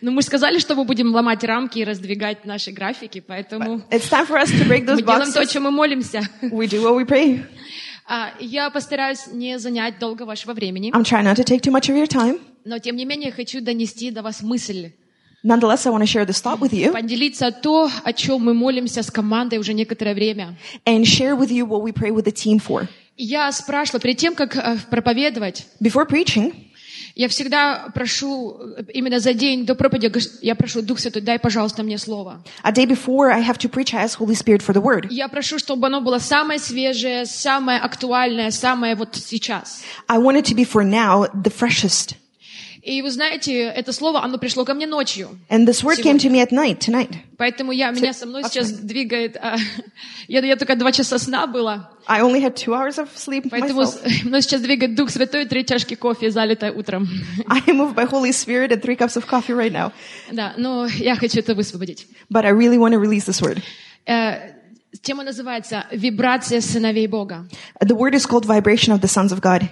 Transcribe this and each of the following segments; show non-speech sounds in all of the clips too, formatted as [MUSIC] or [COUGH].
Ну, мы сказали, что мы будем ломать рамки и раздвигать наши графики, поэтому It's time for us to break those мы делаем то, boxes. чем мы молимся. We do what we pray. А, Я постараюсь не занять долго вашего времени, I'm trying not to take too much of your time. но тем не менее хочу донести до вас мысль, Nonetheless, I want to share this thought with you поделиться то, о чем мы молимся с командой уже некоторое время. and share with you what we pray with the team for. И Я спрашивала, перед тем, как э, проповедовать, Before preaching, я всегда прошу, э, именно за день до проповеди, я прошу, Дух Святой, дай, пожалуйста, мне слово. a day before I have to preach, I ask Holy Spirit for the word. Я прошу, чтобы оно было самое свежее, самое актуальное, самое вот сейчас. I want it to be for now the freshest. И вы знаете, это слово, оно пришло ко мне ночью. And this word came to me at night, tonight. Поэтому я, меня со мной сейчас двигает... а, [LAUGHS] я, я только два часа сна была, I only had two hours of sleep поэтому myself. [LAUGHS] мной сейчас двигает Дух Святой, три чашки кофе, залитое утром. [LAUGHS] I am moved by Holy Spirit and three cups of coffee right now. Да, но я хочу это высвободить. But I really want to release this word. Э, Тема называется «Вибрация сыновей Бога». The word is called vibration of the sons of God.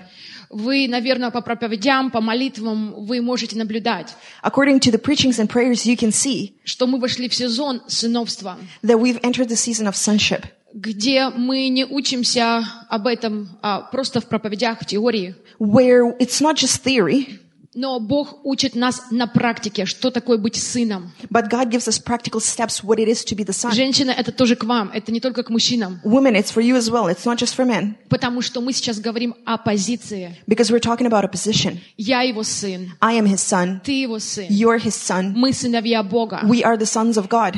Вы, наверное, по проповедям, по молитвам вы можете наблюдать, According to the preachings and prayers, you can see что мы вошли в сезон сыновства, that we've entered the season of sonship, где мы не учимся об этом а, просто в проповедях, в теории, where it's not just theory, но Бог учит нас на практике, что такое быть сыном. but God gives us practical steps what it is to be the son. Женщина, это тоже к вам, это не только к мужчинам, Women, it's for you as well. It's not just for men. потому что мы сейчас говорим о позиции. Because we're talking about a position. Я его сын, I am his son. ты его сын, You're his son. мы сыновья Бога. We are the sons of God.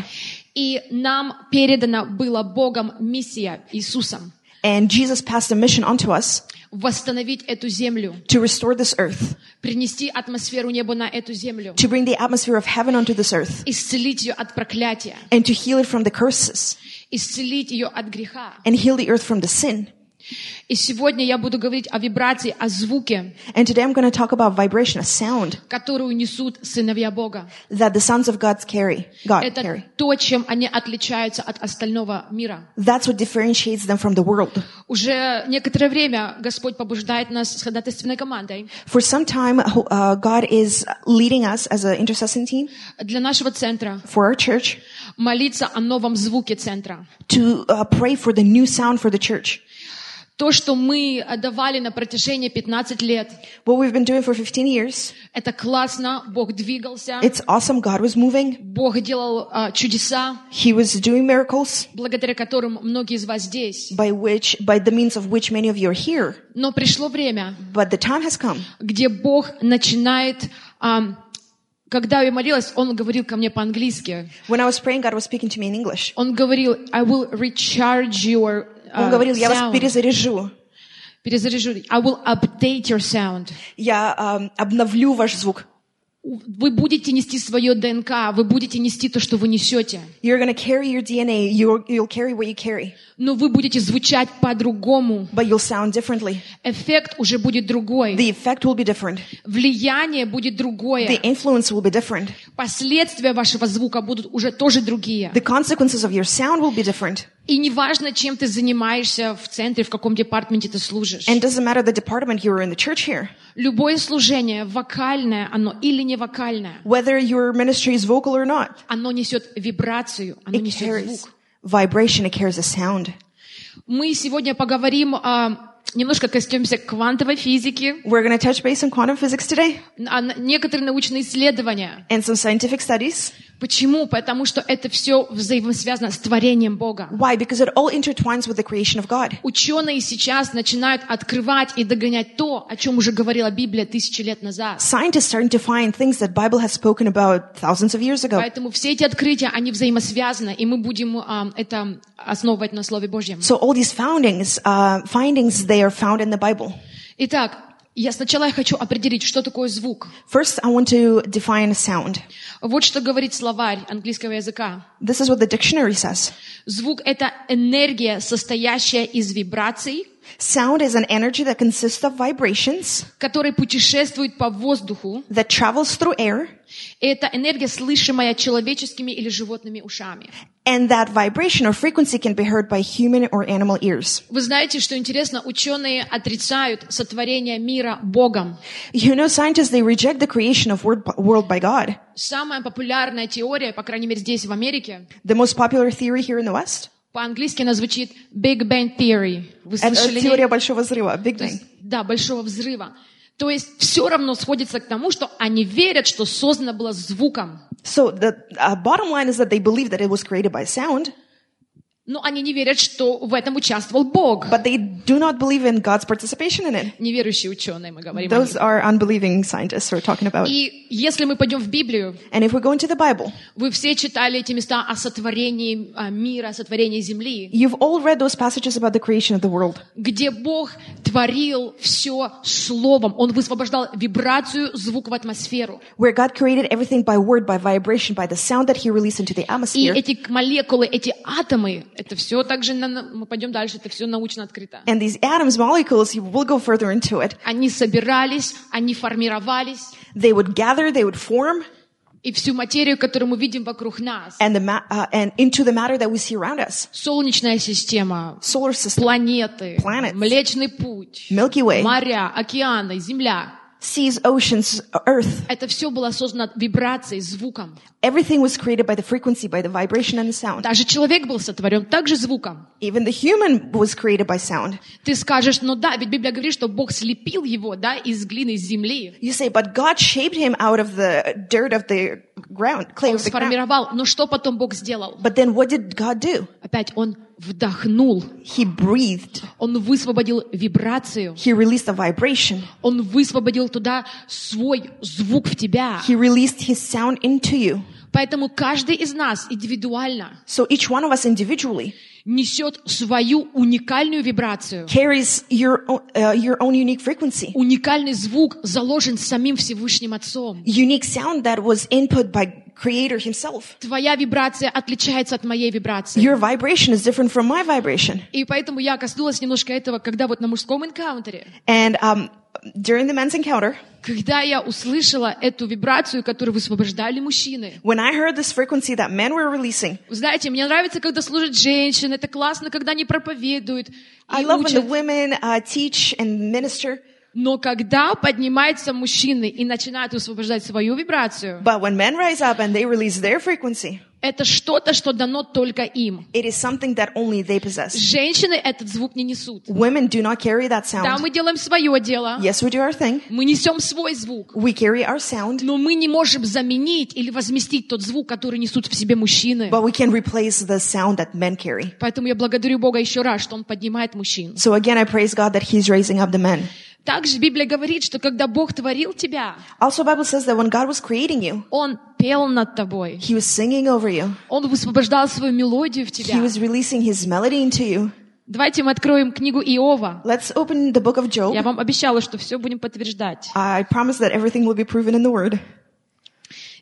И нам передана была Богом миссия Иисусом And Jesus passed a mission onto us восстановить эту землю, to restore this earth, принести атмосферу неба на эту землю, to bring the atmosphere of heaven onto this earth, исцелить ее от проклятия, and to heal it from the curses, исцелить ее от греха. and heal the earth from the sin. И сегодня я буду говорить о вибрации, о звуке, And today I'm going to talk about vibration, a sound которую несут сыновья Бога. that the sons of God carry. God Это carry. то, чем они отличаются от остального мира. That's what differentiates them from the world. Уже некоторое время Господь побуждает нас с ходатайственной командой For some time, uh, God is leading us as an intercession team для нашего центра for our church молиться о новом звуке центра. to uh, pray for the new sound for the church. То, что мы давали на протяжении 15 лет, What we've been doing for 15 years, это классно, Бог двигался, it's awesome. God was moving. Бог делал а, чудеса, He was doing miracles благодаря которым многие из вас здесь. by which, by the means of which many of you are here. Но пришло время, But the time has come где Бог начинает... ам, когда я молилась, Он говорил ко мне по-английски. when I was praying, God was speaking to me in English. Он говорил, I will recharge your Он uh, говорил, я вас перезаряжу. Перезаряжу. I will update your sound. Я um, обновлю ваш звук. Вы будете нести свое ДНК, вы будете нести то, что вы несете. You're to carry your DNA. You'll, you'll carry what you carry. Но вы будете звучать по-другому. But you'll sound differently. Эффект уже будет другой. The effect will be different. Влияние будет The другое. influence will be different. Последствия вашего звука будут уже тоже другие. The consequences of your sound will be different. И неважно, чем ты занимаешься в центре, в каком департаменте ты служишь. And doesn't matter the department you're in the church here. Любое служение, вокальное оно или не вокальное, Whether your ministry is vocal or not, оно несет вибрацию, оно it несет carries звук. vibration, it carries a sound. Мы сегодня поговорим, а, немножко коснемся квантовой физики, We're going to touch base on quantum physics today а, некоторые научные исследования. and some scientific studies. Почему? Потому что это все взаимосвязано с творением Бога. Why? Because it all intertwines with the creation of God. Ученые сейчас начинают открывать и догонять то, о чем уже говорила Библия тысячи лет назад. Scientists starting to find things that Bible has spoken about thousands of years ago. Поэтому все эти открытия, они взаимосвязаны, и мы будем а, это основывать на Слове Божьем. So all these foundings, uh, findings, they are found in the Bible. Итак, я сначала я хочу определить, что такое звук. First, I want to define sound. Вот что говорит словарь английского языка. This is what the dictionary says. Звук — это энергия, состоящая из вибраций, Sound is an energy that consists of vibrations который путешествует по воздуху. that travels through air, И это энергия, слышимая человеческими или животными ушами. and that vibration or frequency can be heard by human or animal ears. Вы знаете, что интересно, ученые отрицают сотворение мира Богом. You know, scientists, they reject the creation of word, world by God. Самая популярная теория, по крайней мере здесь, в Америке, The most popular theory here in the West? По-английски она звучит Big Bang Theory. Вы Это слышали? теория большого взрыва, Big Bang. есть, да, большого взрыва. То есть все равно сходится к тому, что они верят, что создано было звуком. So the uh, bottom line is that they believe that it was created by sound, Но они не верят, что в этом участвовал Бог. but they do not believe in God's participation in it. Неверующие ученые, мы говорим Those are unbelieving scientists we're talking about. И если мы пойдем в Библию, And if we go into the Bible, вы все читали эти места о сотворении а, мира, о сотворении земли, you've all read those passages about the creation of the world, где Бог творил все словом. Он высвобождал вибрацию, звук в атмосферу. where God created everything by word, by vibration, by the sound that He released into the И atmosphere. эти молекулы, эти атомы, это все также, на- мы пойдем дальше, это все научно открыто. And these atoms, molecules, will go further into it. Они собирались, они формировались, They would gather, they would form, и всю материю, которую мы видим вокруг нас, and the uh, and into the matter that we see around us. Солнечная система, Solar system, планеты, Planets. Млечный путь, Milky Way, моря, океаны, Земля. seas, oceans, Earth. Это все было создано вибрацией, звуком. Everything was created by the frequency, by the vibration and the sound. Даже человек был сотворен также звуком. Even the human was created by sound. Ты скажешь, ну да, ведь Библия говорит, что Бог слепил его, да, из глины, из земли. You say, but God shaped him out of the dirt of the ground, clay Он of the ground. сформировал. Но что потом Бог сделал? But then what did God do? Опять Он вдохнул. He breathed. Он высвободил вибрацию. He released a vibration. Он высвободил туда свой звук в тебя. He released his sound into you. Поэтому каждый из нас индивидуально So each one of us individually несет свою уникальную вибрацию. carries your own, uh, your own unique frequency, Уникальный звук заложен самим Всевышним Отцом. unique sound that was input by Creator Himself. Твоя вибрация отличается от моей вибрации. Your vibration is different from my vibration. И поэтому я коснулась немножко этого, когда вот на мужском энкаунтере, And um, during the men's encounter, когда я услышала эту вибрацию, которую высвобождали мужчины. when I heard this frequency that men were releasing, Вы знаете, мне нравится, когда служат женщины, это классно, когда они проповедуют I и love when the учат. women uh, teach and minister. Но когда поднимаются мужчины и начинают высвобождать свою вибрацию, But when men rise up and they release their frequency, это что-то, что дано только им. it is something that only they possess. Женщины этот звук не несут. Women do not carry that Да, sound. мы делаем свое дело, Yes, we do our thing. мы несем свой звук, We carry our sound, но мы не можем заменить или возместить тот звук, который несут в себе мужчины. but we can replace the sound that men carry. Поэтому я благодарю Бога еще раз, что Он поднимает мужчин. So again, I praise God that He's raising up the men. Также Библия говорит, что когда Бог творил тебя, Also, Bible says that when God was creating you, Он пел над тобой. He was singing over you. Он высвобождал свою мелодию в He тебя. was releasing His melody into you. Давайте мы откроем книгу Иова. Let's open the book of Job. Я вам обещала, что все будем подтверждать. I promise that everything will be proven in the Word.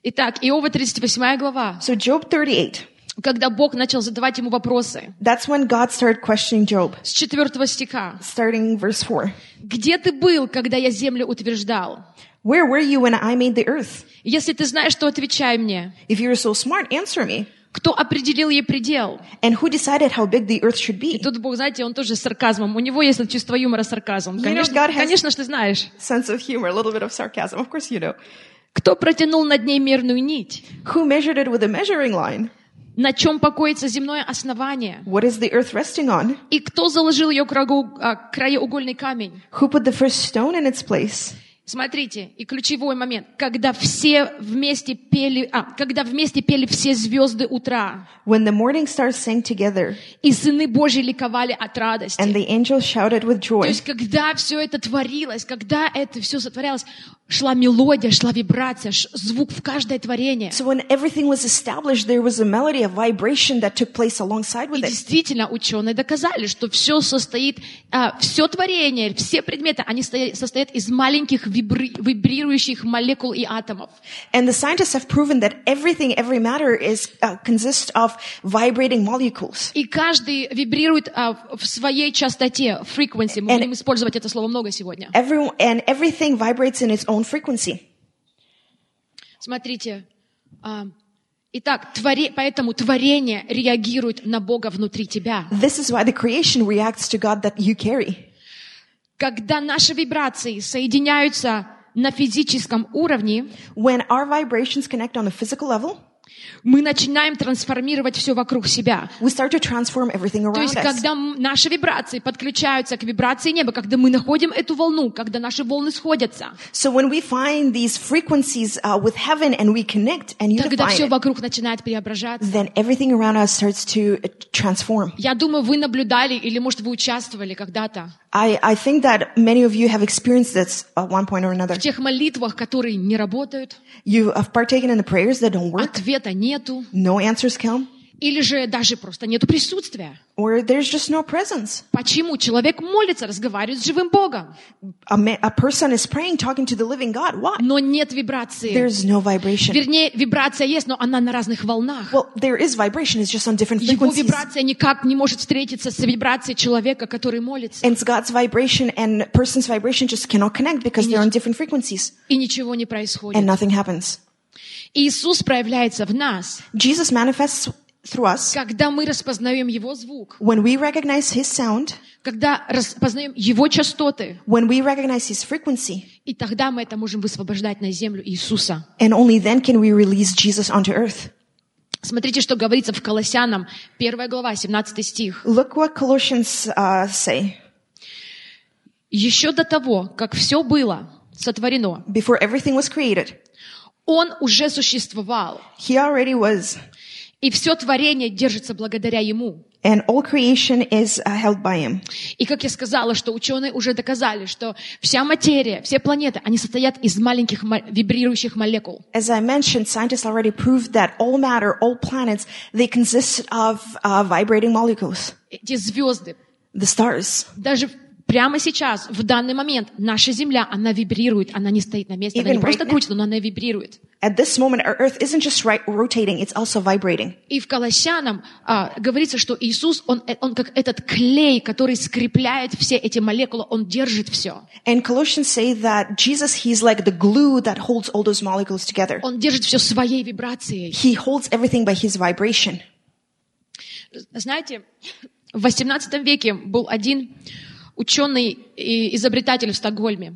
Итак, Иова 38 глава. So Job 38. Когда Бог начал задавать ему вопросы. That's when God started questioning Job, С 4 стиха. starting verse 4. «Где ты был, когда я землю утверждал? Where were you when I made the earth? Если ты знаешь, то отвечай мне. If you're so smart, answer me. Кто определил ей предел?» And who decided how big the earth should И be? тут Бог, знаете, он тоже с сарказмом. У него есть чувство юмора с сарказмом. know, Конечно, конечно ты знаешь. Sense of humor, a little bit of sarcasm. Of course you know. Кто протянул над ней мерную нить? Who measured it with a measuring line? На чем покоится земное основание? What is the earth resting on? И кто заложил ее а, краеугольный камень? Who put the first stone in its place? Смотрите, и ключевой момент, когда все вместе пели, а, когда вместе пели все звезды утра, When the morning stars sang together и сыны Божьи ликовали от радости. and the angels shouted with То joy. есть, когда все это творилось, когда это все сотворялось, шла мелодия, шла вибрация, ш- звук в каждое творение. So when everything was established, there was a melody, a vibration that took place alongside И with it. действительно, ученые доказали, что все состоит, все творение, все предметы, они стоя- состоят из маленьких вибри- вибрирующих молекул и атомов. And the scientists have proven that everything, every matter is, uh, consists of vibrating molecules. И каждый вибрирует а, в своей частоте, frequency. Мы And- будем использовать это слово много сегодня. Every, and everything vibrates in its own frequency. Смотрите. а, Итак, твори- поэтому творение реагирует на Бога внутри тебя. This is why the creation reacts to God that you carry. Когда наши вибрации соединяются на физическом уровне, When our vibrations connect on a physical level, мы начинаем трансформировать все вокруг себя. we start to transform everything То around есть, us. когда наши вибрации подключаются к вибрации неба, когда мы находим эту волну, когда наши волны сходятся, So when we find these frequencies uh, with heaven and we connect and тогда все вокруг начинает преображаться. then everything around us starts to uh, transform. Я думаю, вы наблюдали или, может, вы участвовали когда-то I, I think that many of you have experienced this at one point or another. в тех молитвах, которые не работают, You have partaken in the prayers that don't work, ответа нету, no answers come, Или же даже просто нету присутствия. or there's just no presence. Почему? Человек молится, разговаривает с живым Богом, A, ma- a person is praying, talking to the living God. Why? но нет вибрации. There's no vibration. Вернее, вибрация есть, но она на разных волнах. Well, there is vibration, it's just on different Его frequencies. вибрация никак не может встретиться с вибрацией человека, который молится. And God's vibration and person's vibration just cannot connect because they're on different frequencies И ничего не and происходит. nothing happens. Иисус проявляется в нас, Jesus manifests through us когда мы распознаем Его звук, when we recognize His sound, когда распознаем Его частоты, when we recognize His frequency, и тогда мы это можем высвобождать на землю Иисуса. and only then can we release Jesus onto earth. Смотрите, что говорится в Колоссянам, 1 глава, 17 стих. Look what Colossians uh, say. Еще до того, как все было сотворено, Before everything was created, Он уже существовал, He already was, и все творение держится благодаря Ему. and all creation is uh, held by Him. И как я сказала, что ученые уже доказали, что вся материя, все планеты, они состоят из маленьких вибрирующих молекул. As I mentioned, scientists already proved that all matter, all planets, they consist of uh, vibrating molecules, Эти звезды, the stars. даже прямо сейчас, в данный момент, наша Земля, она вибрирует, она не стоит на месте, она Even не просто right now. крутится, но она вибрирует. At this moment, our Earth isn't just right, rotating; it's also vibrating. И в Колоссянам а, говорится, что Иисус, он, он как этот клей, который скрепляет все эти молекулы, он держит все. And Colossians say that Jesus, He's like the glue that holds all those molecules together. Он держит все своей вибрацией. He holds everything by His vibration. Знаете, в 18 веке был один ученый и изобретатель в Стокгольме.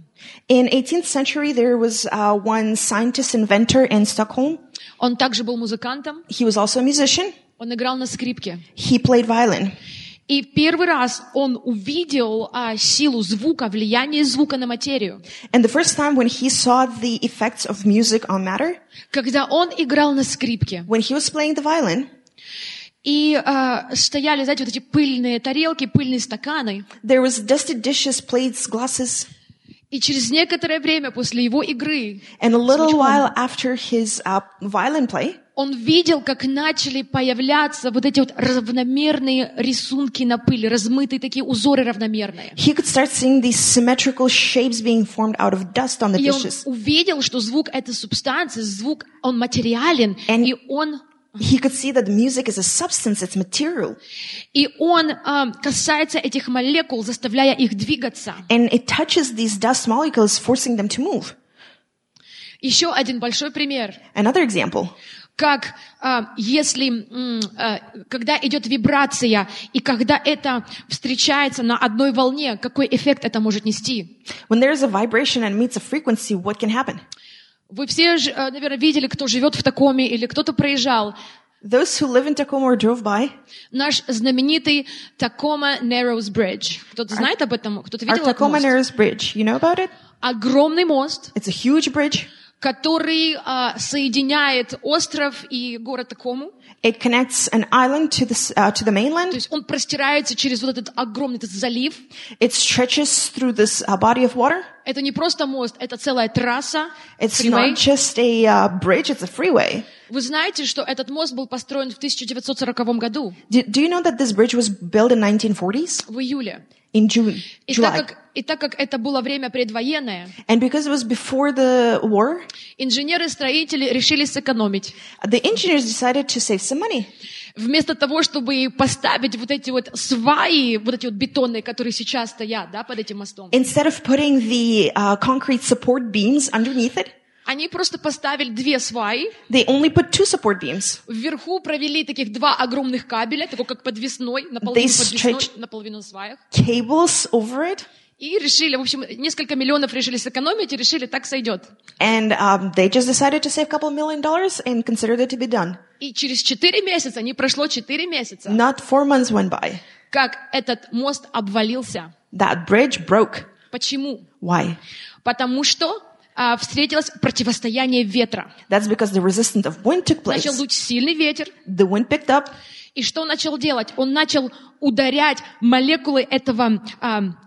In 18th century, there was uh, one scientist inventor in Stockholm. Он также был музыкантом, He was also a musician. он играл на скрипке. He played violin. И первый раз он увидел а, силу звука, влияние звука на материю. And the first time when he saw the effects of music on matter, Когда он играл на скрипке, when he was playing the violin, и а, стояли, знаете, вот эти пыльные тарелки, пыльные стаканы, there was dusted dishes, plates, glasses, и через некоторое время после его игры and a little while after his uh, violin play, он видел, как начали появляться вот эти вот равномерные рисунки на пыли, размытые такие узоры равномерные. he could start seeing these symmetrical shapes being formed out of dust on the И он dishes. увидел, что звук — это субстанция, звук, он материален, And- и он, He could see that the music is a substance, it's material, и он ам, касается этих молекул, заставляя их двигаться. and it touches these dust molecules, forcing them to move. Еще один большой пример. Another example. Как а, если, м, а, когда идет вибрация, и когда это встречается на одной волне, какой эффект это может нести? When there's a vibration and meets a frequency, what can happen? Вы все, э, наверное, видели, кто живет в Такоме или кто-то проезжал. Those who live in Tacoma or drove by, Наш знаменитый Tacoma Narrows Bridge. Кто-то знает об этом? Кто-то видел этот Tacoma мост? Narrows Bridge, you know about it? Огромный мост, It's a huge bridge. Который а, соединяет остров и город Такому. It connects an island to the, uh, to the То mainland. есть он простирается через вот этот огромный этот залив. It stretches through this uh, body of water. Это не просто мост, это целая трасса, It's freeway. not just a uh, bridge, it's a freeway. Вы знаете, что этот мост был построен в 1940 году, Do, do you know that this bridge was built in 1940s? в июле. In June, И так, July. как, и так как это было время предвоенное, And because it was before the war, инженеры-строители решили сэкономить. the engineers decided to save some money. Вместо того, чтобы поставить вот эти вот сваи, вот эти вот бетонные, которые сейчас стоят, да, под этим мостом, Instead of putting the uh, concrete support beams underneath it, они просто поставили две сваи, they only put two support beams. вверху провели таких два огромных кабеля, такой как подвесной, наполовину They подвесной, наполовину на сваях. Cables over it. И решили, в общем, несколько миллионов решили сэкономить и решили, так сойдет. And um, they just decided to save a couple million dollars and considered it to be done. И через четыре месяца, не прошло четыре месяца, Not four months went by. как этот мост обвалился. That bridge broke. Почему? Why? Потому что а, встретилось противостояние ветра. That's because the resistance of wind took place. Начал дуть сильный ветер. The wind picked up, И что он начал делать? Он начал ударять молекулы этого,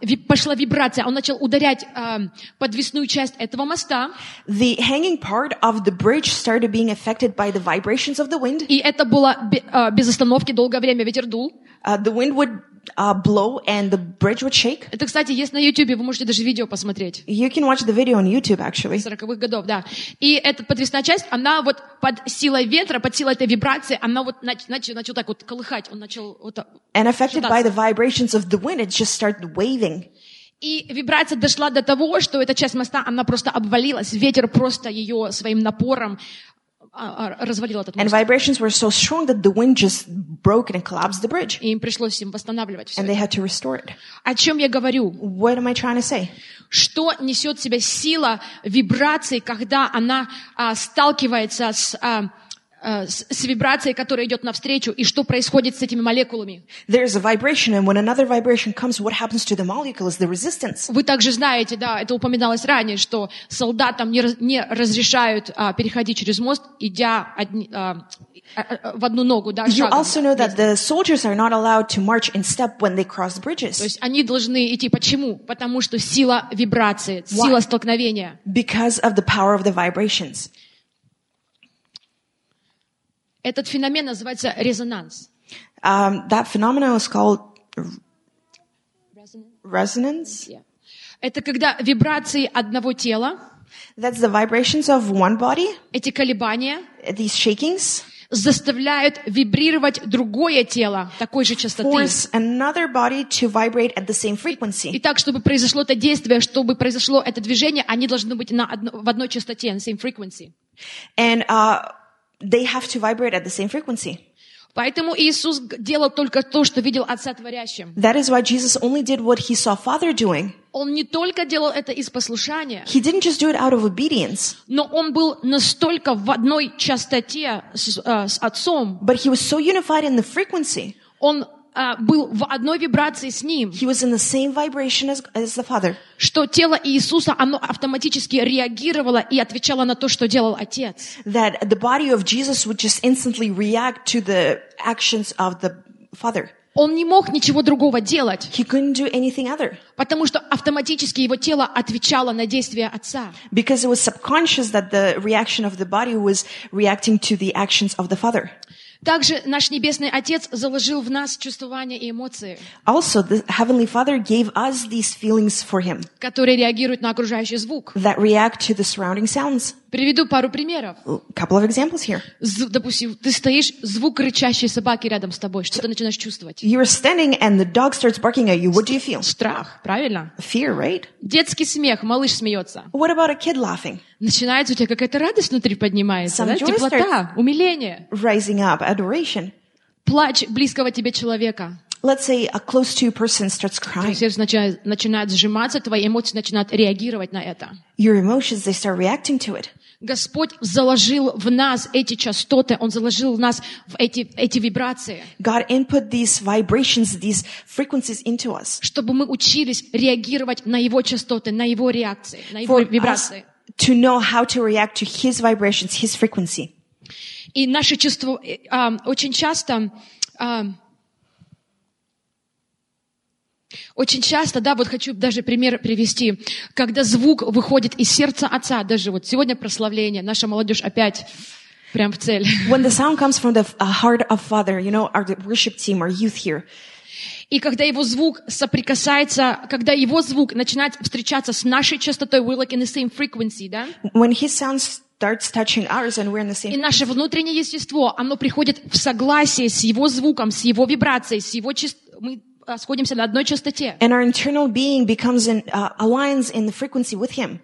ви- пошла вибрация, он начал ударять а, подвесную часть этого моста, the hanging part of the bridge started being affected by the vibrations of the wind. и это было а, без остановки, долгое время ветер дул. Uh, the wind would uh, blow and the bridge would shake. Это, кстати, есть на YouTube, вы можете даже видео посмотреть. You can watch the video on YouTube actually. 40-х годов, да. И эта подвесная часть, она вот под силой ветра, под силой этой вибрации, она вот нач- начал, начал так вот колыхать, он начал вот. And affected by the vibrations of the wind, it just started waving. И вибрация дошла до того, что эта часть моста, она просто обвалилась, ветер просто ее своим напором развалил этот And мост. vibrations were so strong that the wind just broke and collapsed the bridge. И им пришлось им восстанавливать все. And they had to restore it. О чем я говорю? What am I trying to say? Что несет в себе сила вибрации, когда она а, сталкивается с, а, а, с, с вибрацией, которая идет навстречу, и что происходит с этими молекулами? Comes. Вы также знаете, да, это упоминалось ранее, что солдатам не, не разрешают а, переходить через мост, идя одни- а, а, а, в одну ногу, да, You шагом. also know that the soldiers are not allowed to march in step when they cross То bridges есть они должны идти. Почему? Потому что сила вибрации, сила столкновения. because of the power of the vibrations. Этот феномен называется резонанс. Um, that phenomenon is called resonance. Yeah. Это когда вибрации одного тела, That's the vibrations of one body, эти колебания, these shakings, заставляют вибрировать другое тело такой же частоты. force another body to vibrate at the same И frequency. так, чтобы произошло это действие, чтобы произошло это движение, они должны быть на одно- в одной частоте, на same frequency. And uh, they have to vibrate at the same frequency. Поэтому Иисус г- делал только то, что видел Отца творящим. That is why Jesus only did what he saw Father doing. Он не только делал это из послушания, He didn't just do it out of obedience, но он был настолько в одной частоте с, э, с Отцом, but he was so unified in the frequency. он э, был в одной вибрации с Ним, He was in the same vibration as, as the Father. что тело Иисуса, оно автоматически реагировало и отвечало на то, что делал Отец. That the body of Jesus would just instantly react to the actions of the Father. Он не мог ничего другого делать, He couldn't do anything other потому что автоматически его тело отвечало на действия Отца. because it was subconscious that the reaction of the body was reacting to the actions of the Father. Также наш Небесный Отец заложил в нас чувствования и эмоции, Also, the Heavenly Father gave us these feelings for Him которые реагируют на окружающий звук. that react to the surrounding sounds. Приведу пару примеров. A couple of examples here. З- допустим, ты стоишь, звук рычащей собаки рядом с тобой. Что ты начинаешь чувствовать? You're standing and the dog starts barking at you. What do you feel? Страх, правильно? Fear, right? Детский смех, малыш смеется. What about a kid laughing? Начинается у тебя какая-то радость внутри поднимается, Some да? joy теплота, умиление. Rising up, adoration. Плач близкого тебе человека. Let's say a close to you person starts Твое crying. сердце начинает, начинает сжиматься, твои эмоции начинают реагировать на это. Your emotions, they start reacting to it. Господь заложил в нас эти частоты, Он заложил в нас в эти, эти вибрации, God input these vibrations, these frequencies into us. чтобы мы учились реагировать на Его частоты, на Его реакции, на Его For вибрации. to know how to react to His vibrations, His frequency. И наши чувства э, а, очень часто, а, очень часто, да, вот хочу даже пример привести, когда звук выходит из сердца отца, даже вот сегодня прославление, наша молодежь опять Прям в цель. [LAUGHS] When the sound comes from the uh, heart of Father, you know, our worship team, our youth here, И когда его звук соприкасается, когда его звук начинает встречаться с нашей частотой, we're like in the same frequency, да? when his sound starts touching ours and we're in the И same, наше внутреннее естество, оно приходит в согласие с его звуком, с его вибрацией, с его част... Мы сходимся на одной частоте. and our internal being becomes in, uh, aligns in the frequency with him.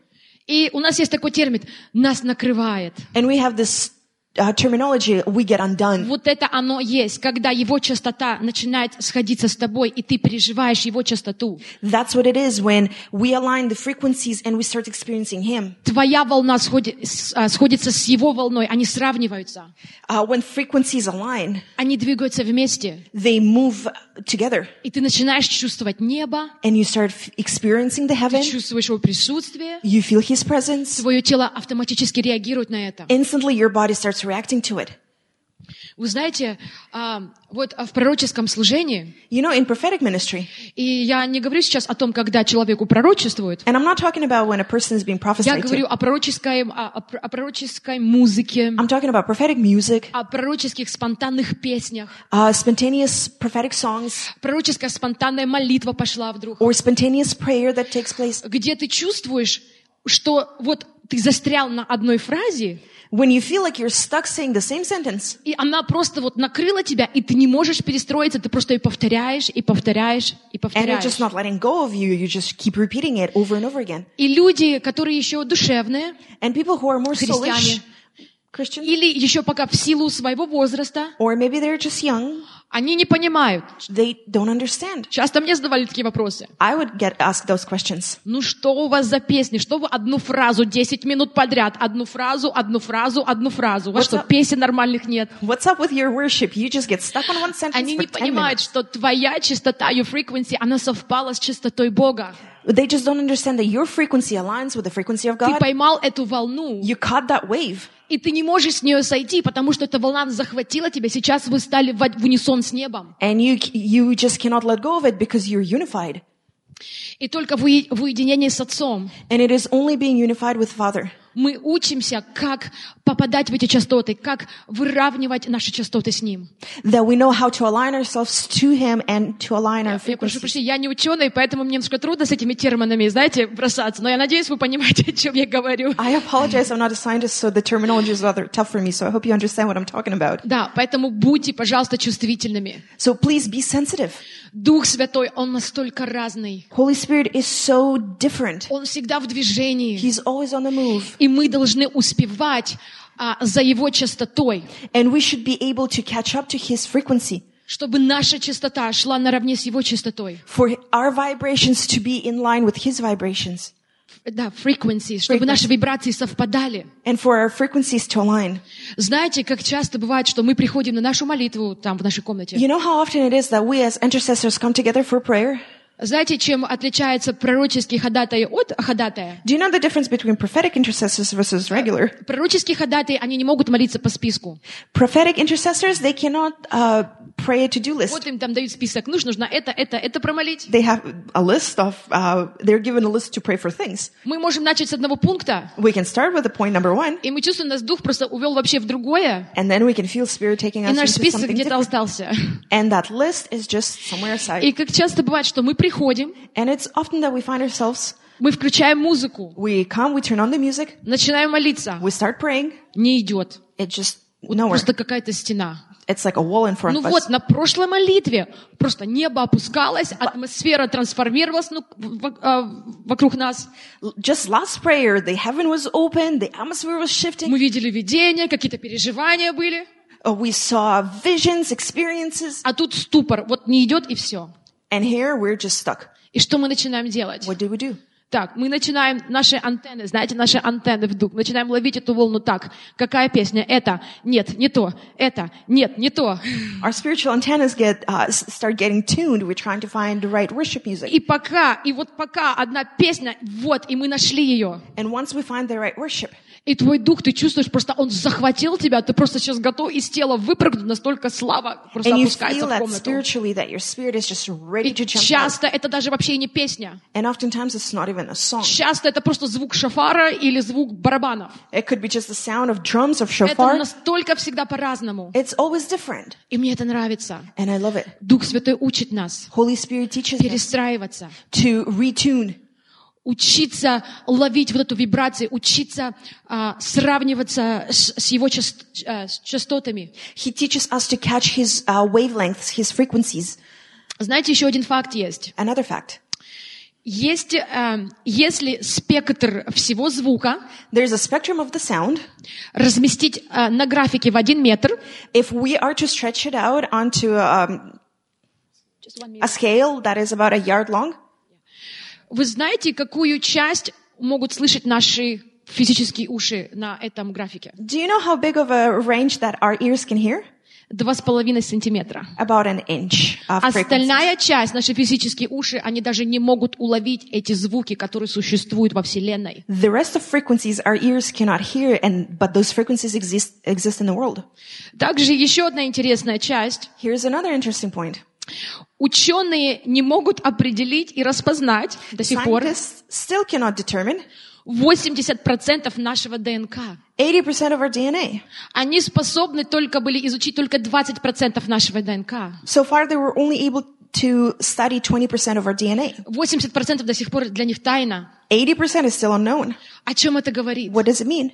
И у нас есть такой термин «нас накрывает». And we have this uh, terminology, we get undone. Вот это оно есть, когда его частота начинает сходиться с тобой, и ты переживаешь его частоту. That's what it is when we align the frequencies and we start experiencing him. Твоя волна сходи- с- а, сходится с его волной, они сравниваются. Uh, when frequencies align, Они двигаются вместе, they move together и ты начинаешь чувствовать небо, and you start f- experiencing the ты heaven. чувствуешь его присутствие, You feel his presence. твое тело автоматически реагирует на это. Instantly your body starts reacting to it. Вы знаете, а, вот а, в пророческом служении, You know, in prophetic ministry, и я не говорю сейчас о том, когда человеку пророчествуют, and I'm not talking about when a person is being я prophesied говорю to. о пророческой, о, о пророческой музыке, I'm talking about prophetic music, о пророческих спонтанных песнях. uh, spontaneous prophetic songs, Пророческая спонтанная молитва пошла вдруг, or spontaneous prayer that takes place. где ты чувствуешь, что вот ты застрял на одной фразе, When you feel like you're stuck saying the same sentence, и она просто вот накрыла тебя, и ты не можешь перестроиться, ты просто ее повторяешь и повторяешь и and it's повторяешь. just not letting go of you, you just keep repeating it over and over again. И люди, которые еще душевные, And people who are more soulish, Христиане. Christians, или еще пока в силу своего возраста, or maybe they're just young, они не понимают. they don't understand. Часто мне задавали такие вопросы. I would get asked those questions. Ну что у вас за песни? Что вы одну фразу 10 минут подряд? Одну фразу, одну фразу, одну фразу. У вас What's что, up? песен нормальных нет? What's up with your worship? You just get stuck on one sentence Они не 10 понимают, minutes. что твоя частота, your frequency, она совпала с частотой Бога. They just don't understand that your frequency aligns with the frequency of Ты God. поймал эту волну, You caught that wave. И ты не можешь с нее сойти, потому что эта волна захватила тебя. Сейчас вы стали в унисон с небом. And you, you just cannot let go of it because you're unified. И только в в уединении с Отцом And it is only being unified with Father мы учимся, как попадать в эти частоты, как выравнивать наши частоты с Ним. that we know how to align ourselves to Him and to align our Я прошу прощения, я не ученый, поэтому мне немножко трудно с этими терминами, знаете, бросаться. Но я надеюсь, вы понимаете, [LAUGHS] о чем я говорю. I apologize, I'm not a scientist, so the terminology is rather tough for me, so I hope you understand what I'm talking about. Да, поэтому будьте, пожалуйста, чувствительными. So please be sensitive. Дух Святой, Он настолько разный. Holy Spirit is so different. Он всегда в движении. He's always on the move. И мы должны успевать а, за Его частотой, And we should be able to catch up to His frequency чтобы наша частота шла наравне с Его частотой. for our vibrations to be in line with His vibrations Да, frequency, чтобы Frequency. наши вибрации совпадали. and for our frequencies to align. Знаете, как часто бывает, что мы приходим на нашу молитву там в нашей комнате. You know how often it is that we as intercessors come together for prayer? Знаете, чем отличается пророческий ходатай от ходатая? Do you know the difference between prophetic intercessors versus regular? Пророческие ходатаи, они не могут молиться по списку. Prophetic intercessors, they cannot uh, pray a to-do list. Вот им там дают список, нужно, нужно это, это, это промолить. They have a list of, uh, they're given a list to pray for things. Мы можем начать с одного пункта, We can start with the point number one, и мы чувствуем, нас дух просто увел вообще в другое, and then we can feel Spirit taking и us наш into список где-то остался. And that list is just somewhere aside. И как часто бывает, что мы приходим, And it's often that we find ourselves, мы включаем музыку, we come, we turn on the music, начинаем молиться, we start praying, не идет. it just Вот nowhere. просто какая-то стена. It's like a wall in front Ну of us. вот, на прошлой молитве просто небо опускалось, атмосфера трансформировалась ну, в- а, вокруг нас. Just last prayer, the heaven was open, the atmosphere was shifting. Мы видели видения, какие-то переживания были. Uh, we saw visions, experiences, А тут ступор, вот не идет и все. And here we're just stuck. И что мы начинаем делать? What do we do? Так, мы начинаем наши антенны, знаете, наши антенны в дух, начинаем ловить эту волну так. Какая песня? Это. Нет, не то. Это. Нет, не то. [LAUGHS] Our spiritual antennas get uh, s- start getting tuned. We're trying to find the right worship music. И пока, и вот пока одна песня, вот, и мы нашли ее. And once we find the right worship, И твой дух, ты чувствуешь, просто он захватил тебя, ты просто сейчас готов из тела выпрыгнуть, настолько слава просто And опускается в комнату. И out. часто это даже вообще не песня. And oftentimes it's not even a song. Часто это просто звук шафара или звук барабанов. It could be just the sound of drums of Это настолько всегда по-разному. It's always different. И мне это нравится. And I love it. Дух Святой учит нас Holy Spirit teaches us перестраиваться, to retune, учиться ловить вот эту вибрацию, учиться а, сравниваться с, с его част- а, с частотами. He teaches us to catch his uh, wavelengths, his frequencies. Знаете, еще один факт есть. Another fact. Есть, а, если спектр всего звука There's a spectrum of the sound. разместить а, на графике в один метр, If we are to stretch it out onto um, a scale that is about a yard long, вы знаете, какую часть могут слышать наши физические уши на этом графике? do you know how big of a range that our ears can hear? Два с половиной сантиметра. About an inch of. Остальная часть, наши физические уши, они даже не могут уловить эти звуки, которые существуют во Вселенной. The rest of frequencies our ears cannot hear, and but those frequencies exist exist in the world. Также еще одна интересная часть. Here's another interesting point. Ученые не могут определить и распознать до сих пор Scientists still cannot determine 80% нашего ДНК. 80% of our DNA. Они способны только были изучить только 20% нашего ДНК. So far, they were only able to study 20% of our DNA. 80% до сих пор для них тайна. 80% is still unknown. О чем это говорит? What does it mean?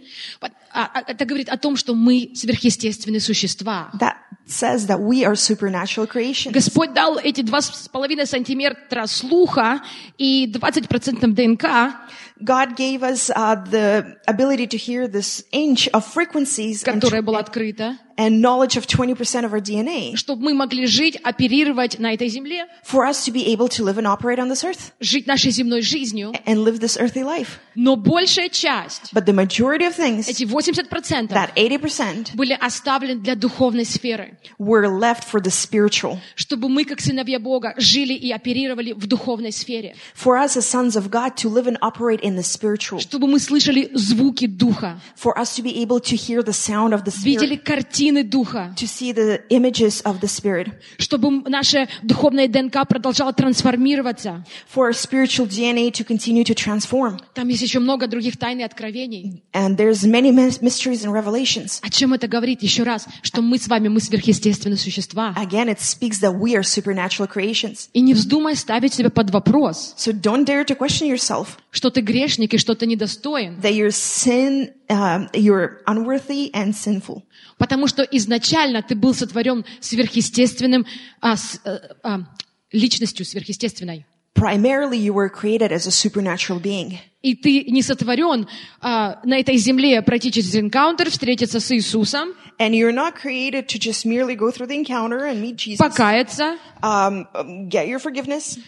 А, а, Это говорит о том, что мы сверхъестественные существа. That says that we are supernatural creations. Господь дал эти два с половиной сантиметра слуха и 20% ДНК, God gave us uh, the ability to hear this inch of frequencies and, которая была открыта, and knowledge of 20% of our DNA чтобы мы могли жить, оперировать на этой земле, for us to be able to live and operate on this earth жить нашей земной жизнью. and live this earthly life. Но большая часть, But the majority of things, эти 80%, that 80%, были оставлены для духовной сферы, were left for the spiritual. чтобы мы, как сыновья Бога, жили и оперировали в духовной сфере, For us as sons of God to live and operate in the spiritual. чтобы мы слышали звуки Духа, For us to be able to hear the sound of the видели Spirit. картины Духа, To see the images of the Spirit. чтобы наша духовная ДНК продолжала трансформироваться. For our spiritual DNA to continue to transform. Там есть еще много других тайн и откровений. And there's many mys- mysteries and revelations. О чем это говорит еще раз? Что мы с вами, мы сверхъестественные существа. Again, it speaks that we are supernatural creations. И не вздумай ставить себя под вопрос, So don't dare to question yourself что ты грешник и что ты недостоин. that your sin, um, you're unworthy and sinful. Потому что изначально ты был сотворен сверхъестественным, а, с- э, а, личностью сверхъестественной. Primarily, you were created as a supernatural being. И ты не сотворен а, на этой земле пройти через энкаунтер, встретиться с Иисусом, And you're not created to just merely go through the encounter and meet Jesus, покаяться, um, get your forgiveness,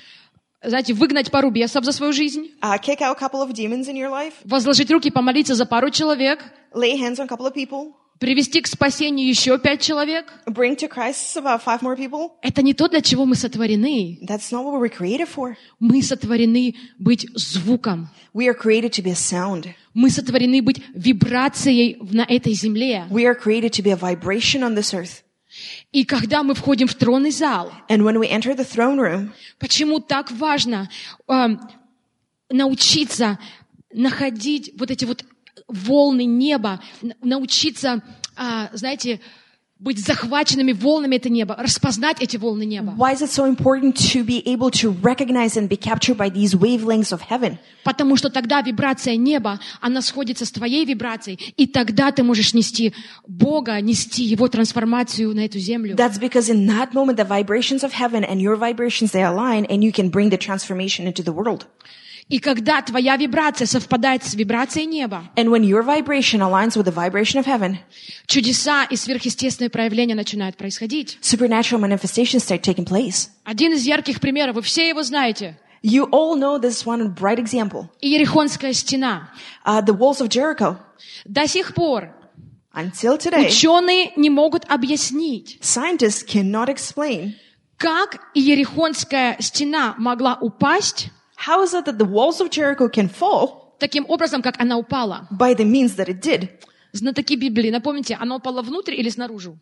знаете, выгнать пару бесов за свою жизнь, uh, kick out a couple of demons in your life, возложить руки, помолиться за пару человек, lay hands on a couple of people, привести к спасению еще пять человек. bring to Christ about five more people. Это не то, для чего мы сотворены. That's not what we were created for. Мы сотворены быть звуком. We are created to be a sound. Мы сотворены быть вибрацией на этой земле. We are created to be a vibration on this earth. И когда мы входим в тронный зал, And when we enter the throne room, почему так важно эм, научиться находить вот эти вот волны неба, научиться, а, знаете, быть захваченными волнами это неба, распознать эти волны неба. why is it so important to be able to recognize and be captured by these wavelengths of heaven? Потому что тогда вибрация неба, она сходится с твоей вибрацией, и тогда ты можешь нести Бога, нести Его трансформацию на эту землю. That's because in that moment, the vibrations of heaven and your vibrations, they align and you can bring the transformation into the world. И когда твоя вибрация совпадает с вибрацией неба, And when your vibration aligns with the vibration of heaven, чудеса и сверхъестественные проявления начинают происходить. supernatural manifestations start taking place. Один из ярких примеров, вы все его знаете. You all know this one bright example. Иерихонская стена. Uh, the walls of Jericho. До сих пор Until today, ученые не могут объяснить, scientists cannot explain как Иерихонская стена могла упасть how is it that the walls of Jericho can fall таким образом, как она упала. by the means that it did. Знатоки Библии, напомните, она упала внутрь или снаружи? Uh,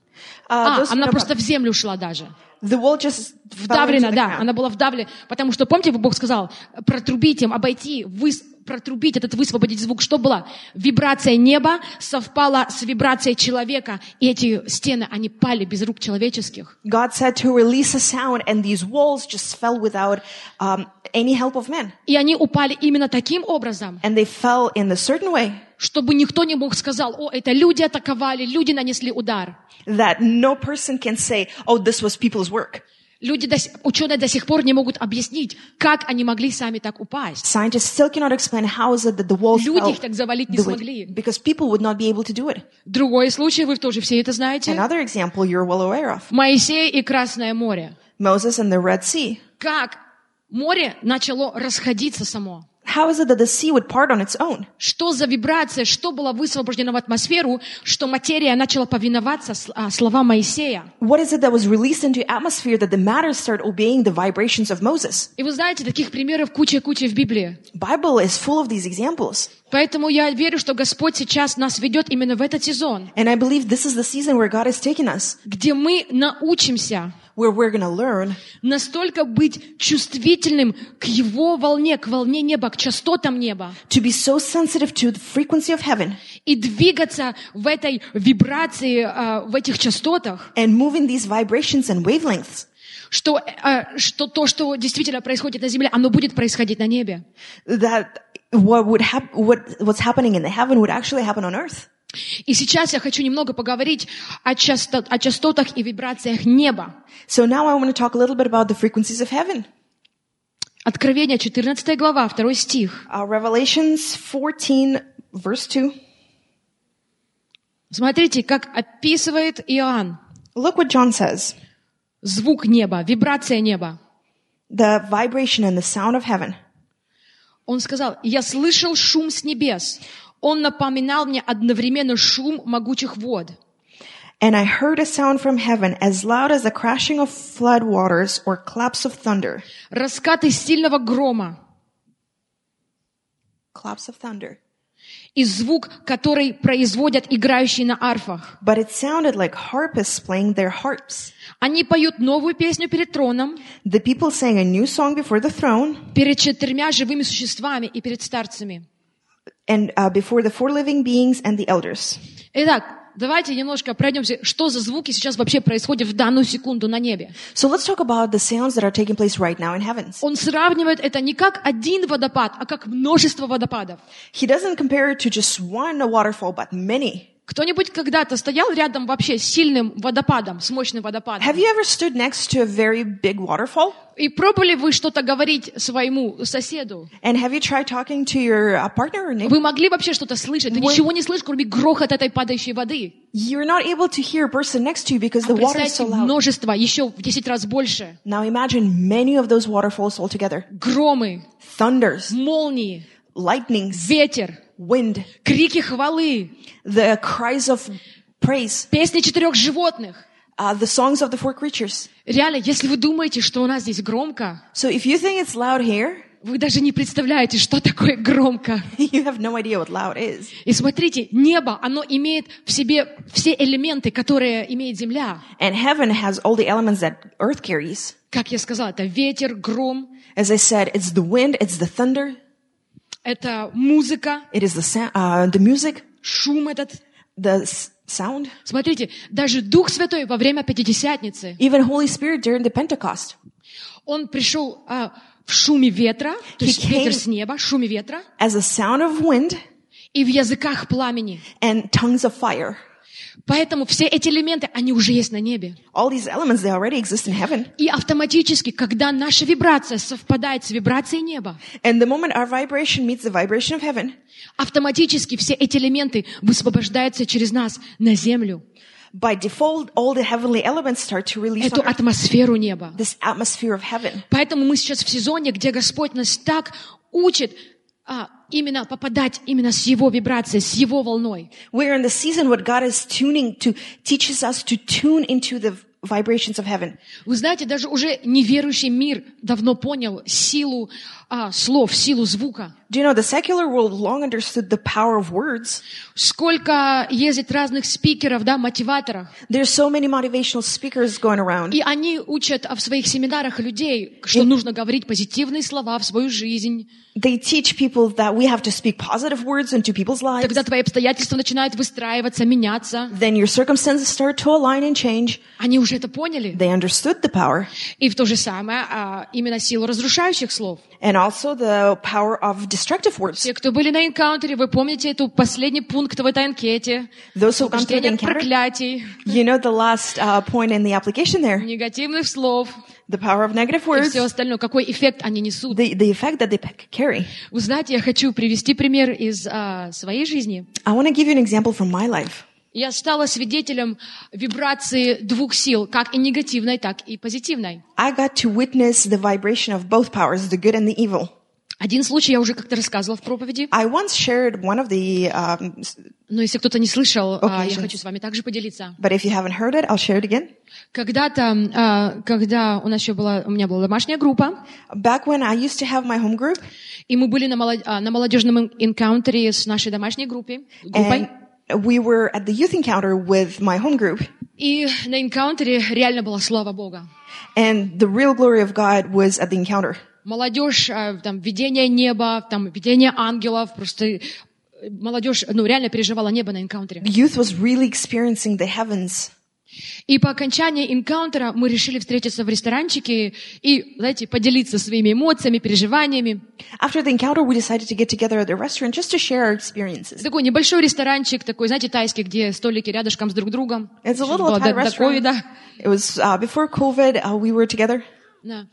А, who она просто в землю ушла даже. the wall just Вдавлена, да, она была вдавлена. Потому что, помните, Бог сказал, протрубить им, обойти, выс- протрубить этот высвободить звук. Что было? Вибрация неба совпала с вибрацией человека, и эти стены, они пали без рук человеческих. God said to release a sound, and these walls just fell without um, any help of men. И они упали именно таким образом, And they fell in a certain way чтобы никто не мог сказал, о, это люди атаковали, люди нанесли удар. that no person can say, oh, this was people's work. Люди, до ученые до сих пор не могут объяснить, как они могли сами так упасть. Scientists still cannot explain how is it that the walls Люди их так завалить не смогли. because people would not be able to do it. Другой случай, вы тоже все это знаете. Another example you're well aware of. Моисей и Красное море. Moses and the Red Sea. Как море начало расходиться само. How is it that the sea would part on its own? Что за вибрация, что было высвобождено в атмосферу, что материя начала повиноваться а, словам Моисея. What is it that was released into atmosphere that the matter started obeying the vibrations of Moses? И вы знаете, таких примеров куча-куча в Библии. Bible is full of these examples. Поэтому я верю, что Господь сейчас нас ведет именно в этот сезон, And I believe this is the season where God is taking us, где мы научимся where we're going to learn настолько быть чувствительным к Его волне, к волне неба, к частотам неба, to be so sensitive to the frequency of heaven и двигаться в этой вибрации, а, в этих частотах, and moving these vibrations and wavelengths. что, а, что то, что действительно происходит на земле, оно будет происходить на небе. That what would hap- what what's happening in the heaven would actually happen on earth. И сейчас я хочу немного поговорить о, часто- о частотах и вибрациях неба. So now I want to talk a little bit about the frequencies of heaven. Откровение, 14 глава, 2 стих. Uh, Revelations 14, verse 2. Смотрите, как описывает Иоанн Look what John says. звук неба, вибрация неба. The vibration and the sound of heaven. Он сказал, я слышал шум с небес. Он напоминал мне одновременно шум могучих вод. And I heard a sound from heaven as loud as the crashing of flood waters or claps of thunder. Раскаты сильного грома Claps of thunder. и звук, который производят играющие на арфах. But it sounded like harpists playing their harps. Они поют новую песню перед троном, The people sang a new song before the throne перед четырьмя живыми существами и перед старцами. and uh, before the four living beings and the elders. Итак, давайте немножко пройдемся, что за звуки сейчас вообще происходят в данную секунду на небе. So let's talk about the sounds that are taking place right now in heavens. Он сравнивает это не как один водопад, а как множество водопадов. He doesn't compare it to just one waterfall, but many. Кто-нибудь когда-то стоял рядом вообще с сильным водопадом, с мощным водопадом? Have you ever stood next to a very big waterfall? И пробовали вы что-то говорить своему соседу? And have you tried talking to your uh, partner or neighbor? Вы могли вообще что-то слышать? Ты Вы- ничего не слышишь, кроме грохота этой падающей воды. You're not able to hear a person next to you because А the water is so loud. множество, еще в 10 раз больше. Now imagine many of those waterfalls all together. Громы, Thunders, молнии, lightnings, ветер, wind, крики хвалы, the cries of praise, песни четырех животных. uh, the songs of the four creatures. Реально, если вы думаете, что у нас здесь громко, So if you think it's loud here, вы даже не представляете, что такое громко. [LAUGHS] you have no idea what loud is. И смотрите, небо, оно имеет в себе все элементы, которые имеет земля. And heaven has all the elements that earth carries. Как я сказала, это ветер, гром, As I said, it's the wind, it's the thunder, это музыка, it is the sa- uh, the music, шум этот. the sound, Смотрите, даже Дух Святой во время Пятидесятницы, even Holy Spirit during the Pentecost. Он пришел а, в шуме ветра, то He есть ветер с неба, шуме ветра, as a sound of wind и в языках пламени. and tongues of fire. Поэтому все эти элементы, они уже есть на небе. All these elements, they already exist in heaven. И автоматически, когда наша вибрация совпадает с вибрацией неба, And the moment our vibration meets the vibration of heaven, автоматически все эти элементы высвобождаются через нас на землю, by default, all the heavenly elements start to release эту атмосферу неба. this atmosphere of heaven. Поэтому мы сейчас в сезоне, где Господь нас так учит а, именно попадать именно с Его вибрацией, с Его волной. We're in the season what God is tuning to, teaches us to tune into the vibrations of heaven. Вы знаете, даже уже неверующий мир давно понял силу а, слов, силу звука. Do you know the secular world long understood the power of words? Сколько ездит разных спикеров, да, мотиваторов. There's so many motivational speakers going around. И они учат в своих семинарах людей, что нужно говорить позитивные слова в свою жизнь. They teach people that we have to speak positive words into people's lives. Тогда твои обстоятельства начинают выстраиваться, меняться. Then your circumstances start to align and change. Они уже это поняли. They understood the power. И в то же самое а, именно силу разрушающих слов. And also the power of destructive words. Те, кто были на энкаунтере, вы помните эту последний пункт в этой анкете. Those who come to the encounter, проклятий, you know the last uh, point in the application there, негативных слов the power of negative и words, все остальное. Какой эффект они несут. the, the effect that they carry. Вы знаете, я хочу привести пример из а, своей жизни. I want to give you an example from my life. Я стала свидетелем вибрации двух сил, как и негативной, так и позитивной. I got to witness the vibration of both powers, the good and the evil. Один случай я уже как-то рассказывала в проповеди, I once shared one of the, um, но если кто-то не слышал, а, я Occasions. хочу с вами также поделиться. but if you haven't heard it, I'll share it again. Когда-то, а, когда у нас еще была, у меня была домашняя группа, Back when I used to have my home group, и мы были на, а, на молодежном энкаунтере с нашей домашней группой, группой, and we were at the youth encounter with my home group, и на энкаунтере реально была слава Бога. and the real glory of God was at the encounter. Молодежь, а, там, видение неба, там, видение ангелов, просто э, молодежь, ну, реально переживала небо на энкаунтере. Youth was really experiencing the heavens. И по окончании энкаунтера мы решили встретиться в ресторанчике и, знаете, поделиться своими эмоциями, переживаниями. After the encounter, we decided to get together at the restaurant just to share our experiences. Такой небольшой ресторанчик, такой, знаете, тайский, где столики рядышком с друг другом. It's a little Thai restaurant. It was uh, before COVID. Uh, we were together. Да.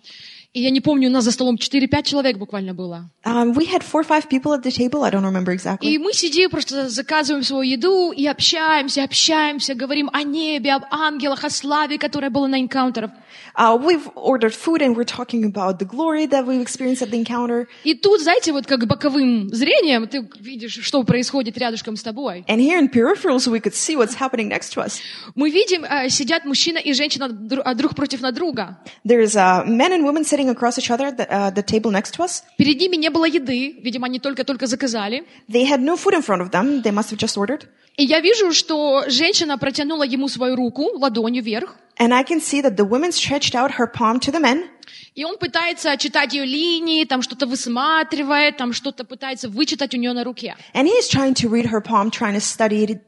И я не помню, у нас за столом 4-5 человек буквально было. Um, we had four or five people at the table. I don't remember exactly. И мы сидим, просто заказываем свою еду и общаемся, общаемся, говорим о небе, об ангелах, о славе, которая была на энкаунтерах. Uh, we've ordered food and we're talking about the glory that we've experienced at the encounter. И тут, знаете, вот как боковым зрением ты видишь, что происходит рядышком с тобой. And here in peripherals, we could see what's happening next to us. Мы видим, э, сидят мужчина и женщина дру- а, друг против на друга. There's uh, men and women sitting across each other at the, uh, the table next to us. Перед ними не было еды, видимо, они только-только заказали. They had no food in front of them. They must have just ordered. И я вижу, что женщина протянула ему свою руку ладонью вверх, And I can see that the woman stretched out her palm to the men. и он пытается читать ее линии, там что-то высматривает, там что-то пытается вычитать у нее на руке. And he's trying to read her palm, trying to study it.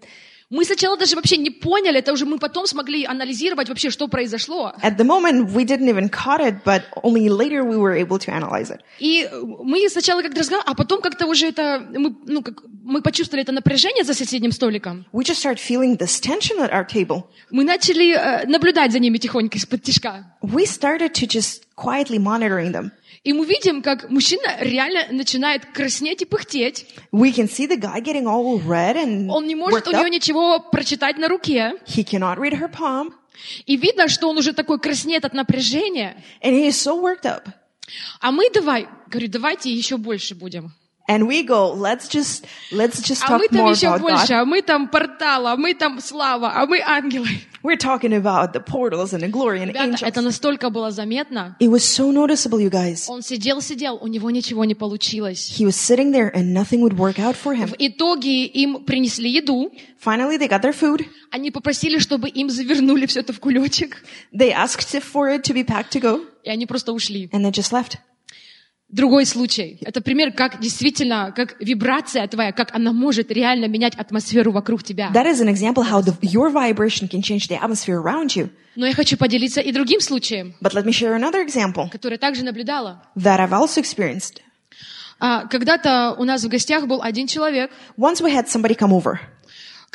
Мы сначала даже вообще не поняли, это уже мы потом смогли анализировать вообще, что произошло. At the moment, we didn't even caught it, but only later we were able to analyze it. И мы сначала как-то разговаривали, а потом как-то уже это, мы, ну, как, мы почувствовали это напряжение за соседним столиком. We just started feeling this tension at our table. Мы начали э, наблюдать за ними тихонько из-под тишка. We started to just quietly monitoring them. И мы видим, как мужчина реально начинает краснеть и пыхтеть. We can see the guy getting all red and Он не может у нее up. ничего прочитать на руке. He cannot read her palm, И видно, что он уже такой краснеет от напряжения. and he is so worked up. А мы давай, говорю, давайте еще больше будем. And we go, let's just let's just А talk мы там more еще about больше, God. а мы там портал, а мы там слава, а мы ангелы. We're talking about the portals and the glory and Ребята, это angels. настолько было заметно. It was so noticeable, you guys. Он сидел, сидел, у него ничего не получилось. He was sitting there and nothing would work out for him. В итоге им принесли еду. Finally, they got their food. Они попросили, чтобы им завернули все это в кулечек. They asked if for it to be packed to go, И они просто ушли. and they just left. Другой случай. Это пример, как действительно, как вибрация твоя, как она может реально менять атмосферу вокруг тебя. That is an example how the, your vibration can change the atmosphere around you. Но я хочу поделиться и другим случаем, But let me share another example который также наблюдала. that I've also experienced. А, Когда-то у нас в гостях был один человек, Once we had somebody come over.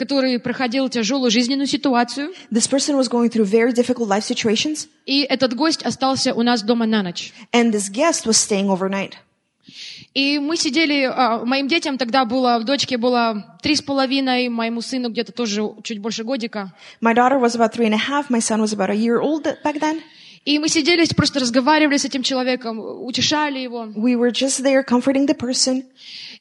Который проходил тяжелую жизненную ситуацию, This person was going through very difficult life situations, и этот гость остался у нас дома на ночь. and this guest was staying overnight. И мы сидели, а, моим детям тогда было, в дочке было три с половиной, моему сыну где-то тоже чуть больше годика. My daughter was about three and a half. My son was about a year old back then. И мы сидели, просто разговаривали с этим человеком, утешали его. We were just there comforting the person.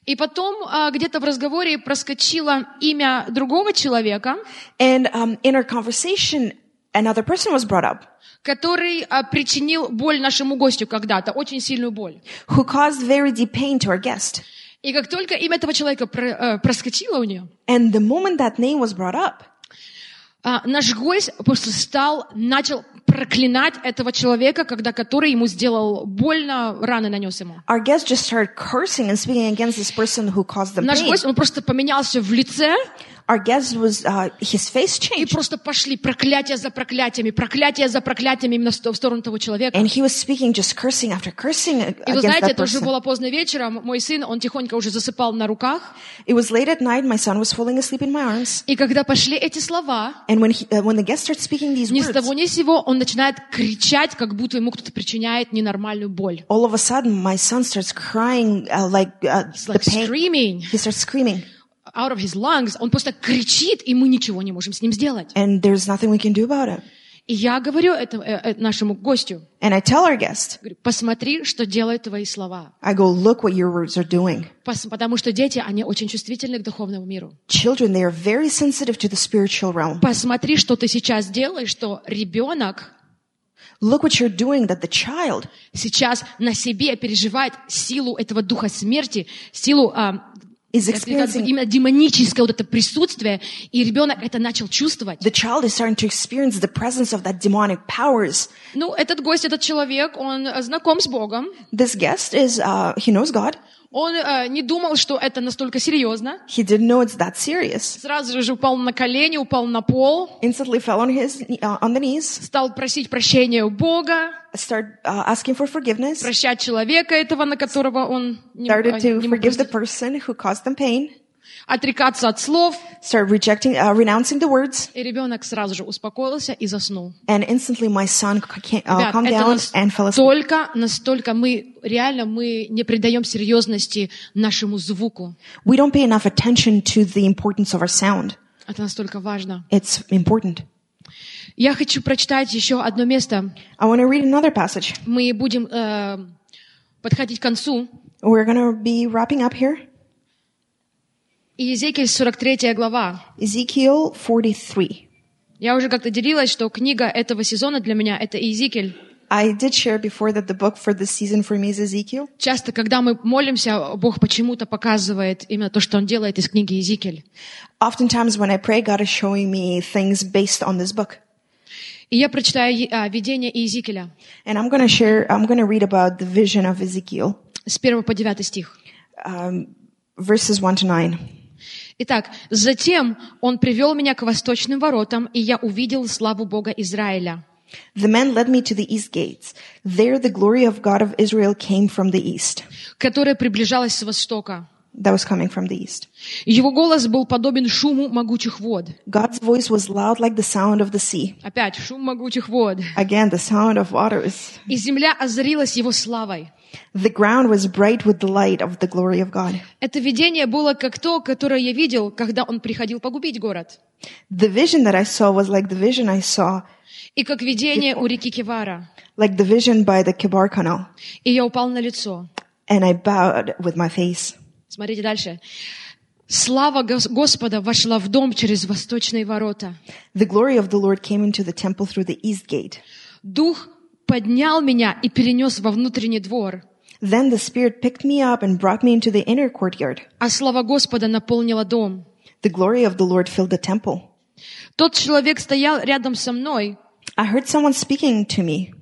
И потом а, где-то в разговоре проскочило имя другого человека, And um, in our conversation, Another person was brought up который а, причинил боль нашему гостю когда-то, очень сильную боль. who caused very deep pain to our guest. И как только имя этого человека э, проскочило у нее, And the moment that name was brought up, наш гость просто стал, начал проклинать этого человека, когда который ему сделал больно, раны нанес ему. our guest just started cursing and speaking against this person who caused Наш pain. гость, он просто поменялся в лице, Our guest was, uh, his face и changed. просто пошли проклятия за проклятиями, проклятия за проклятиями именно в сто- в сторону того человека. And he was speaking, just cursing after cursing И вы знаете, это уже было поздно вечером, мой сын, он тихонько уже засыпал на руках, It was late at night. My son was falling asleep in my arms. и когда пошли эти слова, And when he, uh, when the guest started speaking these ни с words, того ни с сего он начинает кричать, как будто ему кто-то причиняет ненормальную боль. all of a sudden my son starts crying uh, like uh, It's the like pain. screaming He starts screaming, out of his lungs. Он просто кричит, и мы ничего не можем с ним сделать. and there's nothing we can do about it. И я говорю это, э, э, нашему гостю, And I tell our guest, говорю, посмотри, что делают твои слова. I go, look what your words are doing. Пос- потому что дети, они очень чувствительны к духовному миру. Children, they are very sensitive to the spiritual realm. Посмотри, что ты сейчас делаешь, что ребенок Look what you're doing that the child сейчас на себе переживает силу этого духа смерти, силу а, is я сказала, experiencing, именно демоническое вот это присутствие, и ребенок это начал чувствовать. the child is starting to experience the presence of that demonic powers. Ну, этот гость, этот человек, он э, знаком с Богом, This guest is, uh, he knows God. он э, не думал, что это настолько серьезно, He didn't know it's that serious. сразу же упал на колени, упал на пол, Instantly fell on his, uh, on the knees, стал просить прощения у Бога, started uh, asking for forgiveness, прощать человека этого, на которого он не, started э, to не мог forgive the простить, person who caused them pain, отрекаться от слов, started rejecting, uh, renouncing the words, и ребенок сразу же успокоился и заснул. and instantly my son ca- uh, Ребят, calmed это down and fell asleep. настолько, настолько мы реально мы не придаем серьезности нашему звуку. We don't pay enough attention to the importance of our sound. Это настолько важно. It's important. Я хочу прочитать еще одно место. I want to read another passage. Мы будем э, подходить к концу. We're going to be wrapping up here. Иезекииль 43 глава. Ezekiel 43. Я уже как-то делилась, что книга этого сезона для меня — это Иезекииль. I did share before that the book for this season for me is Ezekiel. Часто, когда мы молимся, Бог почему-то показывает именно то, что Он делает из книги Иезекииль. Oftentimes when I pray, God is showing me things based on this book. И я прочитаю а, видение Иезекииля And I'm going to share, I'm going to read about the vision of Ezekiel, с 1 по 9 стих. um, verses 1 to 9. Итак, затем он привел меня к восточным воротам, и я увидел славу Бога Израиля. The man led me to the east gates. There the glory of God of Israel came from the east. которая приближалась с востока. That was coming from the east. Его голос был подобен шуму могучих вод. God's voice was loud like the sound of the sea. Опять шум могучих вод. Again, the sound of waters. И земля озарилась его славой. The ground was bright with the light of the glory of God. Это видение было как то, которое я видел, когда он приходил погубить город. The vision that I saw was like the vision I saw, И как видение у реки Кивара. like the vision by the Kibar Canal. И я упал на лицо. And I bowed with my face. Смотрите дальше. Слава Гос- Господа вошла в дом через восточные ворота. The glory of the Lord came into the temple through the east gate. Дух поднял меня и перенес во внутренний двор. Then the Spirit picked me up and brought me into the inner courtyard. А слава Господа наполнила дом. The glory of the Lord filled the temple. Тот человек стоял рядом со мной, I heard someone speaking to me.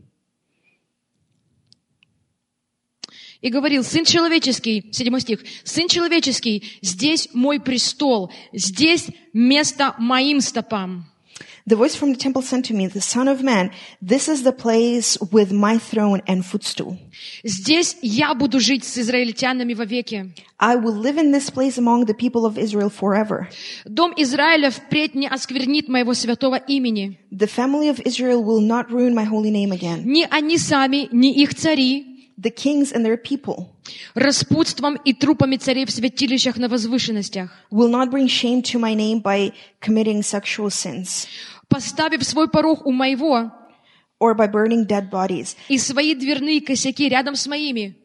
И говорил, «Сын человеческий», седьмой стих, «Сын человеческий, здесь мой престол, здесь место моим стопам». The voice from the temple said to me, The Son of Man, this is the place with my throne and footstool. Здесь я буду жить с израильтянами вовеки. I will live in this place among the people of Israel forever. Дом Израиля впредь не осквернит моего святого имени. The family of Israel will not ruin my holy name again. Ни они сами, ни их цари, The kings and their people распутством и трупами царей в святилищах на возвышенностях, will not bring shame to my name by committing sexual sins поставив свой порог у моего or by burning dead bodies. и свои дверные косяки рядом с моими.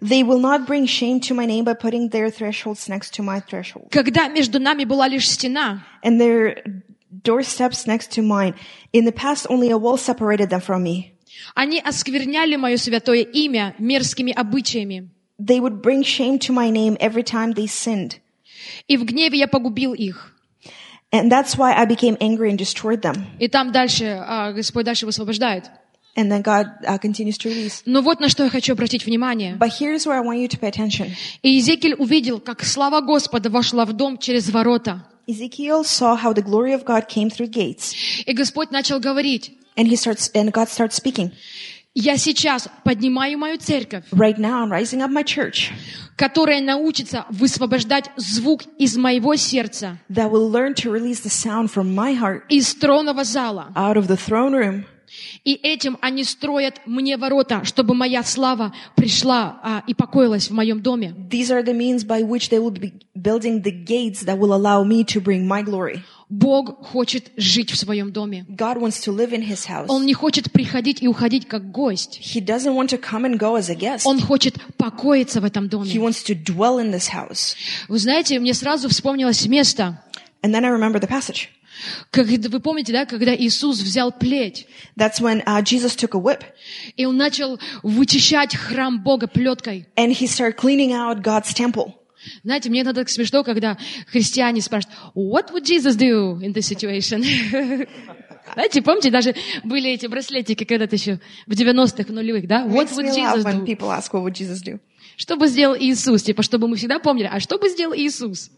They will not bring shame to my name by putting their thresholds next to my threshold. Когда между нами была лишь стена, And there, doorsteps next to mine. In the past, only a wall separated them from me. Они оскверняли мое святое имя мерзкими обычаями. They would bring shame to my name every time they sinned. И в гневе я погубил их. And that's why I became angry and destroyed them. И там дальше, а, Господь дальше высвобождает. And then God uh, continues to release. Но вот на что я хочу обратить внимание. But here's where I want you to pay attention. И Иезекииль увидел, как слава Господа вошла в дом через ворота. Ezekiel saw how the glory of God came through gates. И Господь начал говорить, And he starts, and God starts speaking. я сейчас поднимаю мою церковь, Right now, I'm rising up my church которая научится высвобождать звук из моего сердца, that will learn to release the sound from my heart из тронного зала. out of the throne room. И этим они строят мне ворота, чтобы моя слава пришла а, и покоилась в моем доме. These are the means by which they will be building the gates that will allow me to bring my glory. Бог хочет жить в своем доме. God wants to live in his house. Он не хочет приходить и уходить как гость. He doesn't want to come and go as a guest. Он хочет покоиться в этом He доме. wants to dwell in this house. Вы знаете, мне сразу вспомнилось место, And then I remember the passage. когда, вы помните, да, когда Иисус взял плеть, That's when uh, Jesus took a whip и он начал вычищать храм Бога плеткой. and he started cleaning out God's temple. Знаете, мне иногда так смешно, когда христиане спрашивают, what would Jesus do in this situation? [LAUGHS] Знаете, помните, даже были эти браслетики когда-то еще в 90-х, в нулевых, да? What would Jesus do? ask, what would Jesus do? Что бы сделал Иисус? Типа, чтобы мы всегда помнили, а что бы сделал Иисус?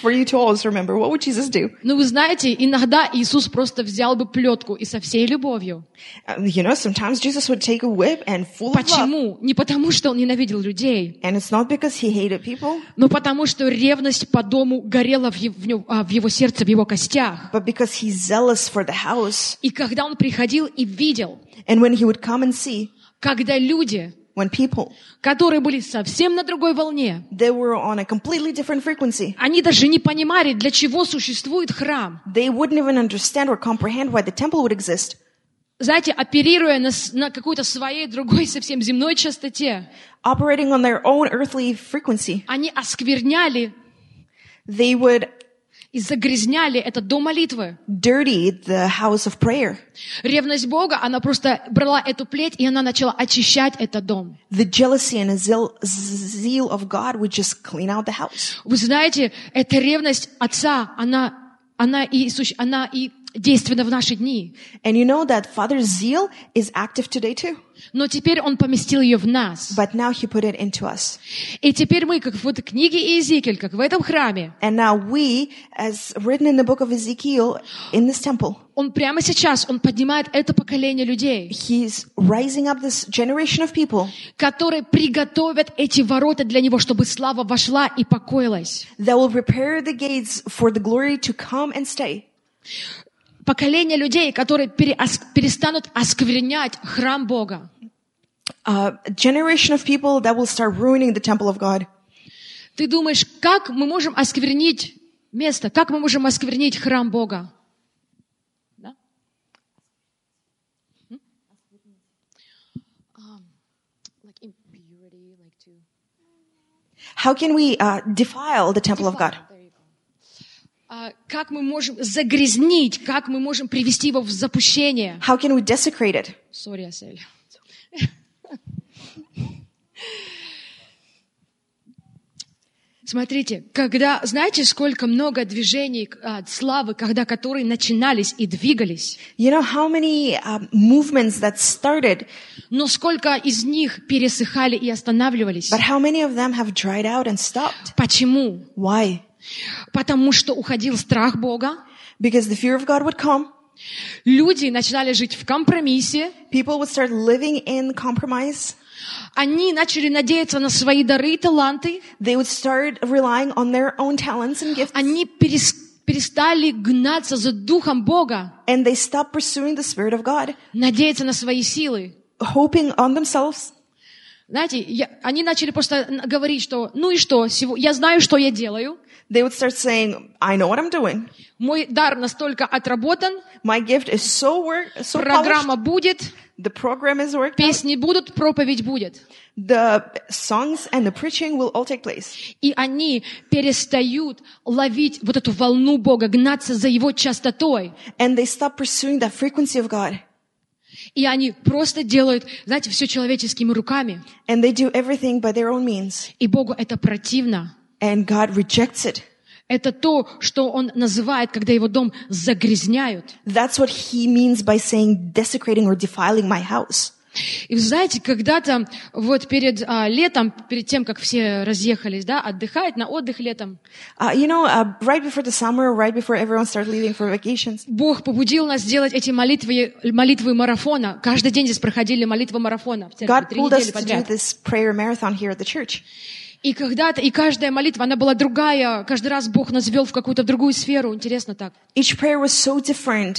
For you to always remember, what would Jesus do? Ну, вы знаете, иногда Иисус просто взял бы плетку и со всей любовью. Uh, you know, sometimes Jesus would take a whip and full of love. Почему? Не потому, что он ненавидел людей, And it's not because he hated people, но потому, что ревность по дому горела в, е- в нем- а, в его сердце, в его костях. but because he's zealous for the house. И когда он приходил и видел, And when he would come and see, когда люди, when people, которые были совсем на другой волне, they were on a completely different frequency. они даже не понимали, для чего существует храм. They wouldn't even understand or comprehend why the temple would exist. Знаете, оперируя на, на какой-то своей другой совсем земной частоте, Operating on their own earthly frequency, они оскверняли they would и загрязняли этот дом молитвы. dirty the house of prayer. Ревность Бога, она просто брала эту плеть, и она начала очищать этот дом. The jealousy and zeal, zeal of God would just clean out the house. Вы знаете, эта ревность Отца, она, она, и, она и действенна в наши дни. And you know that Father's zeal is active today too. Но теперь Он поместил ее в нас. But now he put it into us. И теперь мы, как в этой книге Иезекииль, как в этом храме, And now we, as written in the book of Ezekiel, in this temple, Он прямо сейчас, Он поднимает это поколение людей, he's rising up this generation of people которые приготовят эти ворота для Него, чтобы слава вошла и покоилась. that will prepare the gates for the glory to come and stay. Поколение людей, которые перестанут осквернять храм Бога. A generation of people that will start ruining the temple of God. Ты думаешь, как мы можем осквернить место, как мы можем осквернить храм Бога? Да? М? Um, like impurity, like to- How can we uh, defile the temple of God? There you go. А, как мы можем загрязнить, как мы можем привести его в запущение? How can we desecrate it? Сори, Асель. Смотрите, когда, знаете, сколько много движений а, славы, когда которые начинались и двигались, You know how many um, movements that started, но сколько из них пересыхали и останавливались. but how many of them have dried out and stopped? Почему? Why? Потому что уходил страх Бога, Because the fear of God would come. люди начинали жить в компромиссе, People would start living in compromise. они начали надеяться на свои дары и таланты, They would start relying on their own talents and gifts. они перес- перестали гнаться за Духом Бога, And they stopped pursuing the Spirit of God, надеяться на свои силы. hoping on themselves. Знаете, я- они начали просто говорить, что ну и что, сего- я знаю, что я делаю, They would start saying, I know what I'm doing. мой дар настолько отработан, My gift is so work, so polished. программа будет, The program is worked out. песни будут, проповедь будет. The songs and the preaching will all take place. И они перестают ловить вот эту волну Бога, гнаться за Его частотой. And they stop pursuing that frequency of God. И они просто делают, знаете, все человеческими руками. And they do everything by their own means. И Богу это противно. And God rejects it. Это то, что Он называет, когда Его дом загрязняют. That's what he means by saying desecrating or defiling my house. И вы знаете, когда-то вот перед а, летом, перед тем, как все разъехались, да, отдыхать на отдых летом, Uh, you know, uh, right before the summer, right before everyone started leaving for vacations, Бог побудил нас сделать эти молитвы, молитвы марафона. Каждый день здесь проходили молитвы марафона в церкви, God pulled us to do this prayer marathon here at the church. И когда-то, и каждая молитва, она была другая. Каждый раз Бог нас вел в какую-то другую сферу. Интересно так. Each prayer was so different.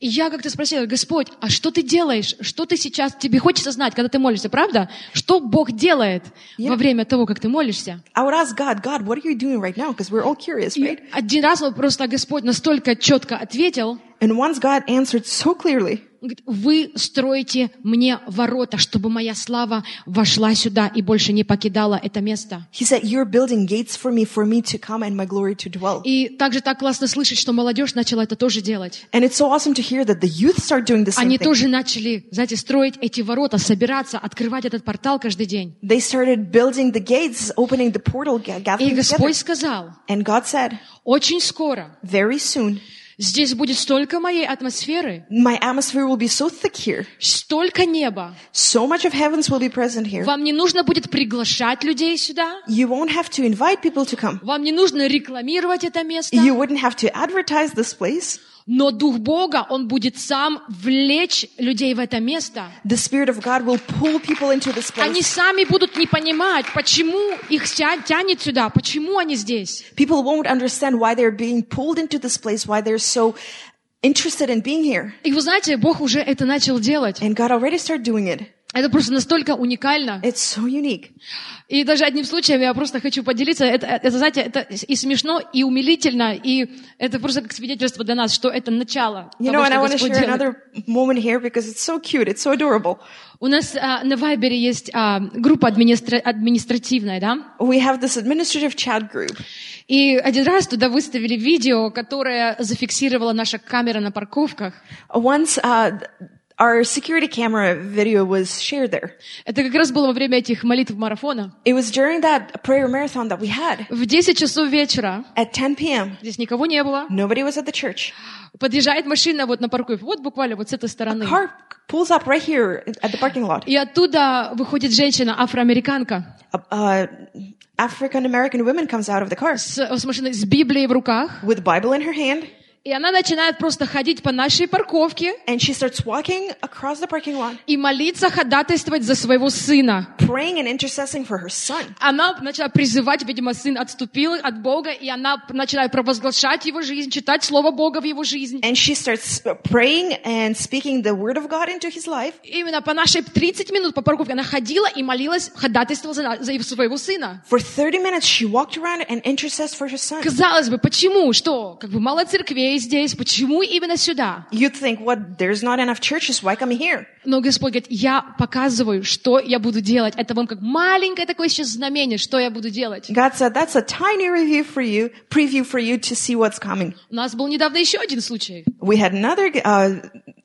И я как-то спросила, Господь, а что ты делаешь? Что ты сейчас, тебе хочется знать, когда ты молишься, правда? Что Бог делает Я- во время того, как ты молишься? God, God, what are you doing right now? Because we're all curious, right? один раз вот просто Господь настолько четко ответил, And once God answered so clearly, Он говорит, вы строите мне ворота, чтобы моя слава вошла сюда и больше не покидала это место. He said, You're building gates for me, for me to come and my glory to dwell. И также так классно слышать, что молодежь начала это тоже делать. And it's so awesome to hear that the youth start doing the same Они thing. тоже начали, знаете, строить эти ворота, собираться, открывать этот портал каждый день. They started building the gates, opening the portal, ga- И gathering together. Господь сказал, And God said, очень скоро Very soon, здесь будет столько моей атмосферы, my atmosphere will be so thick here, столько неба. so much of heavens will be present here. Вам не нужно будет приглашать людей сюда. You won't have to invite people to come. Вам не нужно рекламировать это место. You wouldn't have to advertise this place. Но Дух Бога, Он будет сам влечь людей в это место. The Spirit of God will pull people into this Они place. сами будут не понимать, почему их тя- тянет сюда, почему они здесь. People won't understand why they're being pulled into this place, why they're so interested in being here. И вы знаете, Бог уже это начал делать. And God already started doing it. Это просто настолько уникально. It's so unique. И даже одним случаем я просто хочу поделиться. Это, это, знаете, это и смешно, и умилительно, и это просто как свидетельство для нас, что это начало You того, know, and I что want to Господь share делает. another moment here because it's so cute. It's so adorable. У нас а, на Вайбере есть а, группа администра- административная, да? We have this administrative chat group. И один раз туда выставили видео, которое зафиксировала наша камера на парковках. Once, uh, our security camera video was shared there. Это как раз было во время этих молитв марафона. It was during that prayer marathon that we had В 10 часов вечера, at 10 p.m. здесь никого не было, Nobody was at the church. подъезжает машина вот на парковке, вот буквально вот с этой стороны. Car pulls up right here at the parking lot. И оттуда выходит женщина, афроамериканка, A uh, African American woman comes out of the car с, с машиной с Библией в руках, with Bible in her hand, И она начинает просто ходить по нашей парковке and she starts walking across the parking lot, и молиться, ходатайствовать за своего сына. praying and intercessing for her son. Она начала призывать, видимо, сын отступил от Бога, и она начинает провозглашать его жизнь, читать Слово Бога в его жизнь. And she starts praying and speaking the word of God into his life. Именно по нашей 30 минут по парковке она ходила и молилась, ходатайствовала за, за его- своего сына. For 30 minutes, she walked around and intercessed for her son. Казалось бы, почему? Что? Как бы мало церквей здесь, почему именно сюда? You'd think, what, there's not enough churches, why come here? Но Господь говорит, я показываю, что я буду делать. Это вам как маленькое такое сейчас знамение, что я буду делать. God said, that's a tiny review for you, preview for you to see what's coming. У нас был недавно еще один случай. We had another uh,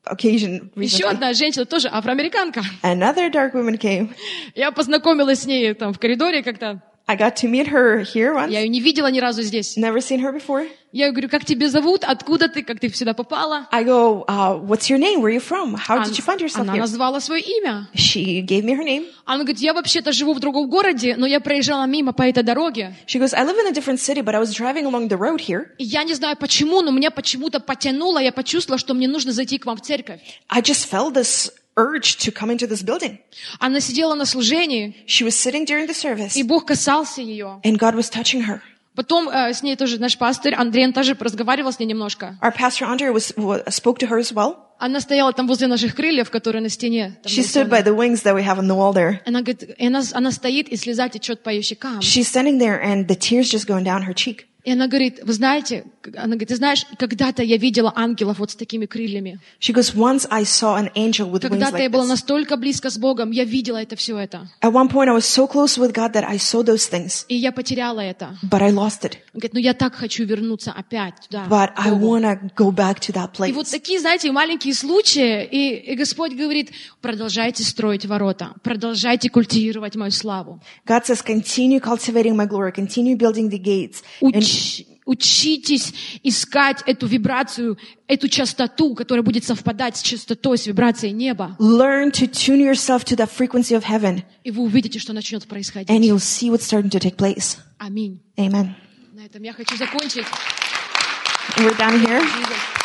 occasion Еще recently. одна женщина, тоже афроамериканка. Another dark woman came. Я познакомилась с ней там в коридоре как-то. I got to meet her here once. Я ее не видела ни разу здесь. Never seen her before. Я говорю, как тебя зовут? Откуда ты? Как ты сюда попала? I go, uh, what's your name? Where are you from? How did you find yourself Она here? назвала свое имя. She gave me her name. Она говорит, я вообще-то живу в другом городе, но я проезжала мимо по этой дороге. She goes, I live in a different city, but I was driving along the road here. И я не знаю почему, но меня почему-то потянуло, я почувствовала, что мне нужно зайти к вам в церковь. I just felt this urge to come into this building. Она сидела на служении, She was sitting during the service, и Бог касался ее. and God was touching her. Потом э, с ней тоже наш пастор Андрей, он тоже разговаривал с ней немножко. Our pastor Andre was, wa- spoke to her as well. Она стояла там возле наших крыльев, которые на стене. там She stood нарисованы. by the wings that we have on the wall there. Она говорит, и она, она стоит, и слеза течет по ее щекам. She's standing there and the tears just going down her cheek. И она говорит, вы знаете, она говорит, ты знаешь, когда-то я видела ангелов вот с такими крыльями. She goes, once I saw an angel with wings Когда-то я like была this. настолько близко с Богом, я видела это все это. At one point I was so close with God that I saw those things, И я потеряла это. but I lost it. Он говорит, ну я так хочу вернуться опять туда. But I Богу». want to go back to that И вот place. такие, знаете, маленькие случаи, и, и Господь говорит, продолжайте строить ворота, продолжайте культивировать мою славу. God says, continue cultivating my glory, continue building the gates. And Уч- учитесь искать эту вибрацию, эту частоту, которая будет совпадать с частотой, с вибрацией неба. learn to tune yourself to the frequency of heaven, И вы увидите, что начнет происходить. and you'll see what's starting to take place. Аминь. Amen. На этом я хочу закончить. We're down here.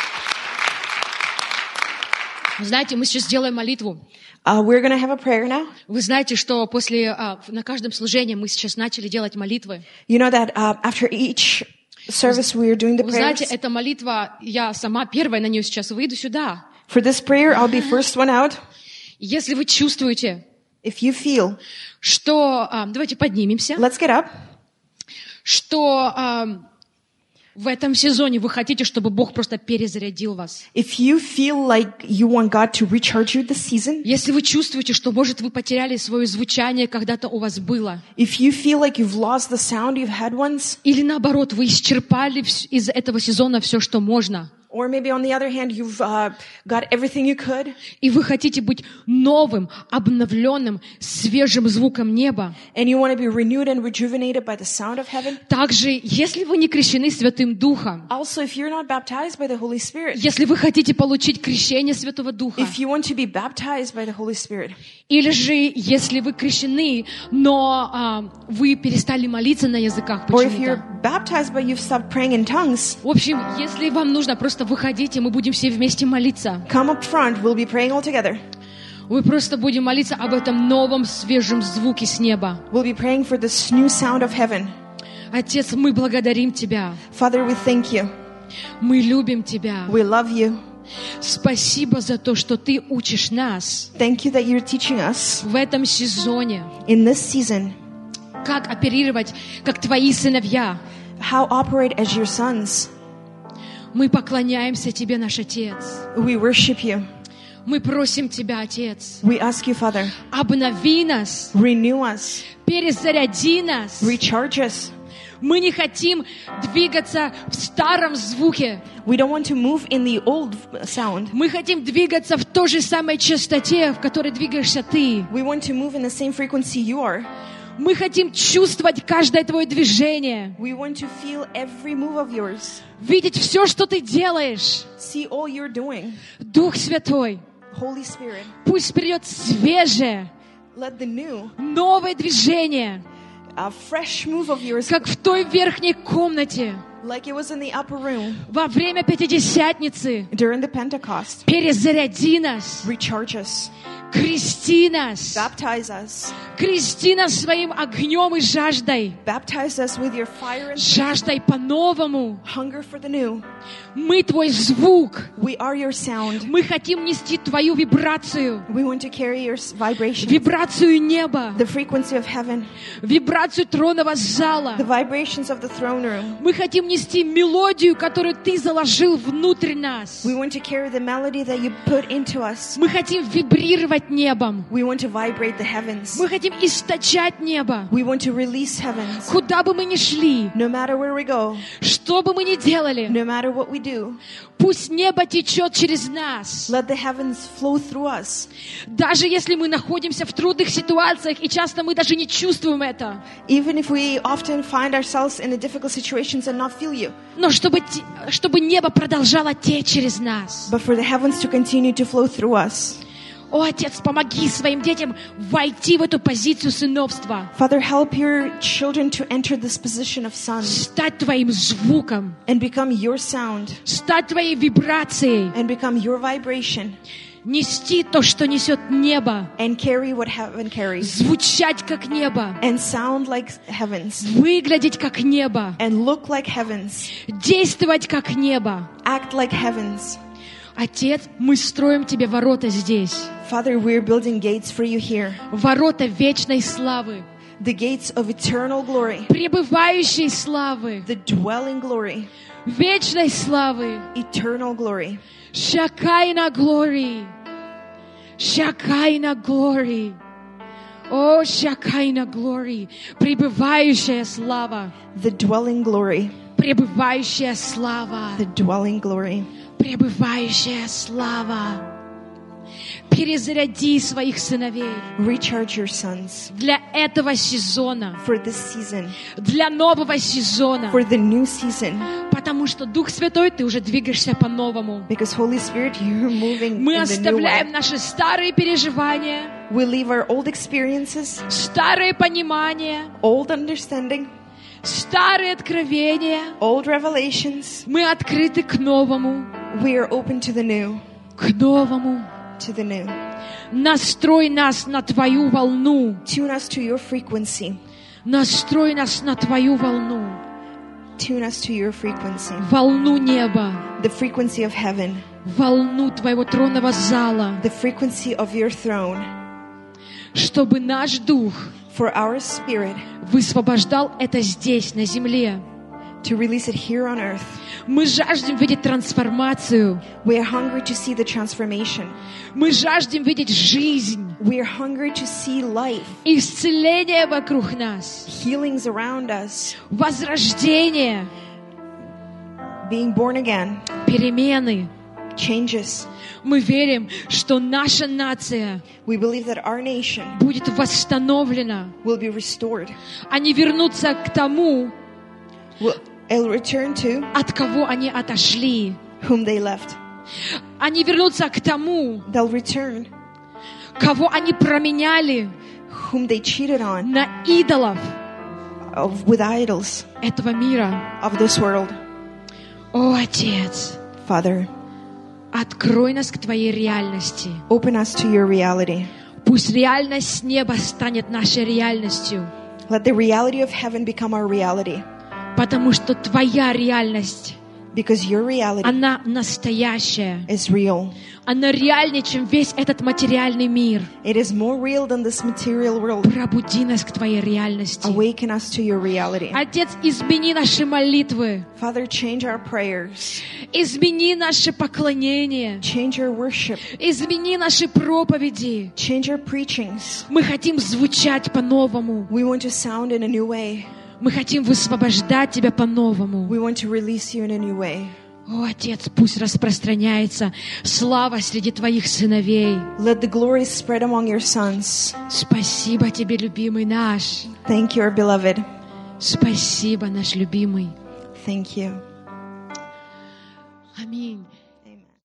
Вы знаете, мы сейчас сделаем молитву. Uh, we're to have a prayer now. Вы знаете, что после, а, на каждом служении мы сейчас начали делать молитвы. You know that uh, after each service we are doing the Вы знаете, prayers. эта молитва, я сама первая на нее сейчас выйду сюда. For this prayer, I'll be first one out. Если вы чувствуете, If you feel, что... а, давайте поднимемся. let's get up. Что а, в этом сезоне вы хотите, чтобы Бог просто перезарядил вас. If you feel like you want God to recharge you this season, Если вы чувствуете, что, может, вы потеряли свое звучание, когда-то у вас было. if you feel like you've lost the sound you've had once, Или наоборот, вы исчерпали из этого сезона все, что можно. Or maybe on the other hand, you've uh, got everything you could, И вы хотите быть новым, обновленным, свежим звуком неба. and you want to be renewed and rejuvenated by the sound of heaven. Также, если вы не крещены Святым Духом, Also, if you're not baptized by the Holy Spirit, если вы хотите получить крещение Святого Духа, if you want to be baptized by the Holy Spirit, или же если вы крещены, но а, вы перестали молиться на языках почему-то. В общем, если вам нужно, просто выходите, мы будем все вместе молиться. come up front. We'll be praying all together. Мы просто будем молиться об этом новом свежем звуке с неба. We'll be praying for this new sound of heaven. Отец, мы благодарим Тебя. Father, we thank you. Мы любим Тебя. We love you. Спасибо за то, что Ты учишь нас Thank you that you're teaching us в этом сезоне, in this season как оперировать, как Твои сыновья. how operate as your sons. Мы поклоняемся Тебе, наш Отец. We worship you. Мы просим Тебя, Отец, We ask you, Father, обнови нас, renew us, перезаряди нас. recharge us. Мы не хотим двигаться в старом звуке. We don't want to move in the old sound. Мы хотим двигаться в той же самой частоте, в которой двигаешься Ты. We want to move in the same frequency you are. Мы хотим чувствовать каждое Твое движение, We want to feel every move of yours, видеть все, что Ты делаешь. see all you're doing. Дух Святой, Holy Spirit, пусть придет свежее, let the new, новое движение, как в той верхней комнате like it was in the upper room во время Пятидесятницы. during the Pentecost. Перезаряди нас, Recharge us, крести нас, baptize us, крести нас своим огнем и жаждой, baptize us with your fire and жаждой по-новому. hunger for the new. Мы Твой звук, We are your sound. мы хотим нести Твою вибрацию, We want to carry your vibration, вибрацию неба, the frequency of heaven, вибрацию тронного зала. the vibrations of the throne room. Мы хотим нести мелодию, которую Ты заложил внутрь нас. Мы хотим вибрировать небом. Мы хотим источать небо. Куда бы мы ни шли, No что бы мы ни делали, no do, пусть небо течет через нас. let the heavens flow through us. Даже если мы находимся в трудных ситуациях, и часто мы даже не чувствуем это. Even if we often find ourselves in the difficult situations and not Но чтобы, те- чтобы небо продолжало течь через нас. but for the heavens to continue to flow through us. О, Отец, помоги своим детям войти в эту позицию сыновства. Father, help your children to enter this position of sons Стать Твоим звуком. and become your sound Стать Твоей вибрацией. and become your vibration. Нести то, что несет небо, and carry what heaven carries звучать как небо, and sound like heavens выглядеть как небо, and look like heavens, действовать как небо. act like heavens. Отец, мы строим Тебе ворота здесь, Father, we're building gates for you here, ворота вечной славы, the gates of eternal glory, пребывающей славы, the dwelling glory, вечной славы, eternal glory. Шакайна глории, Шакайна глории, о, Шакайна глории, пребывающая слава, The dwelling glory, пребывающая слава, the dwelling glory. пребывающая слава. Перезаряди своих сыновей Recharge your sons для этого сезона, for this season, для нового сезона, for the new season, потому что Дух Святой, ты уже двигаешься по-новому. because Holy Spirit, [LAUGHS] you're moving Мы in the new оставляем way. наши старые переживания, We leave our old experiences, старые понимания, old understanding, старые откровения. old revelations. Мы открыты к новому, We are open to the new, к новому. to the new. Настрой нас на Твою волну. Tune us to your frequency. Настрой нас на Твою волну. Tune us to your frequency. Волну неба. The frequency of heaven, Волну Твоего тронного зала. the frequency of your throne, Чтобы наш дух for our spirit высвобождал это здесь, на земле. to release it here on earth. Мы жаждем видеть трансформацию. We are hungry to see the transformation. Мы жаждем видеть жизнь. We are hungry to see life, Исцеление вокруг нас. healings around us, Возрождение. being born again, Перемены. changes. Мы верим, что наша нация We believe that our nation будет восстановлена. will be restored. Они вернутся к тому, Will it'll return to от кого они отошли. whom they left. Они вернутся к тому, They'll return кого они променяли whom they cheated on на идолов of, with idols этого мира. of this world. О, Отец, Father, открой нас к Твоей реальности. open us to your reality. Пусть реальность неба станет нашей реальностью, Let the reality of heaven become our reality. Потому что Твоя реальность, Because your reality она настоящая. is real. Она реальнее, чем весь этот материальный мир. It is more real than this material world. Пробуди нас к Твоей реальности. Awaken us to your reality. Отец, измени наши молитвы, Father, change our prayers. измени наше поклонение, Change our worship. измени наши проповеди. Change our preachings. Мы хотим звучать по-новому. We want to sound in a new way. Мы хотим высвобождать Тебя по-новому. О, Отец, пусть распространяется слава среди Твоих сыновей. Let the glory spread among your sons. Спасибо Тебе, любимый наш. Thank you, our beloved. Спасибо, наш любимый. Thank you. Аминь.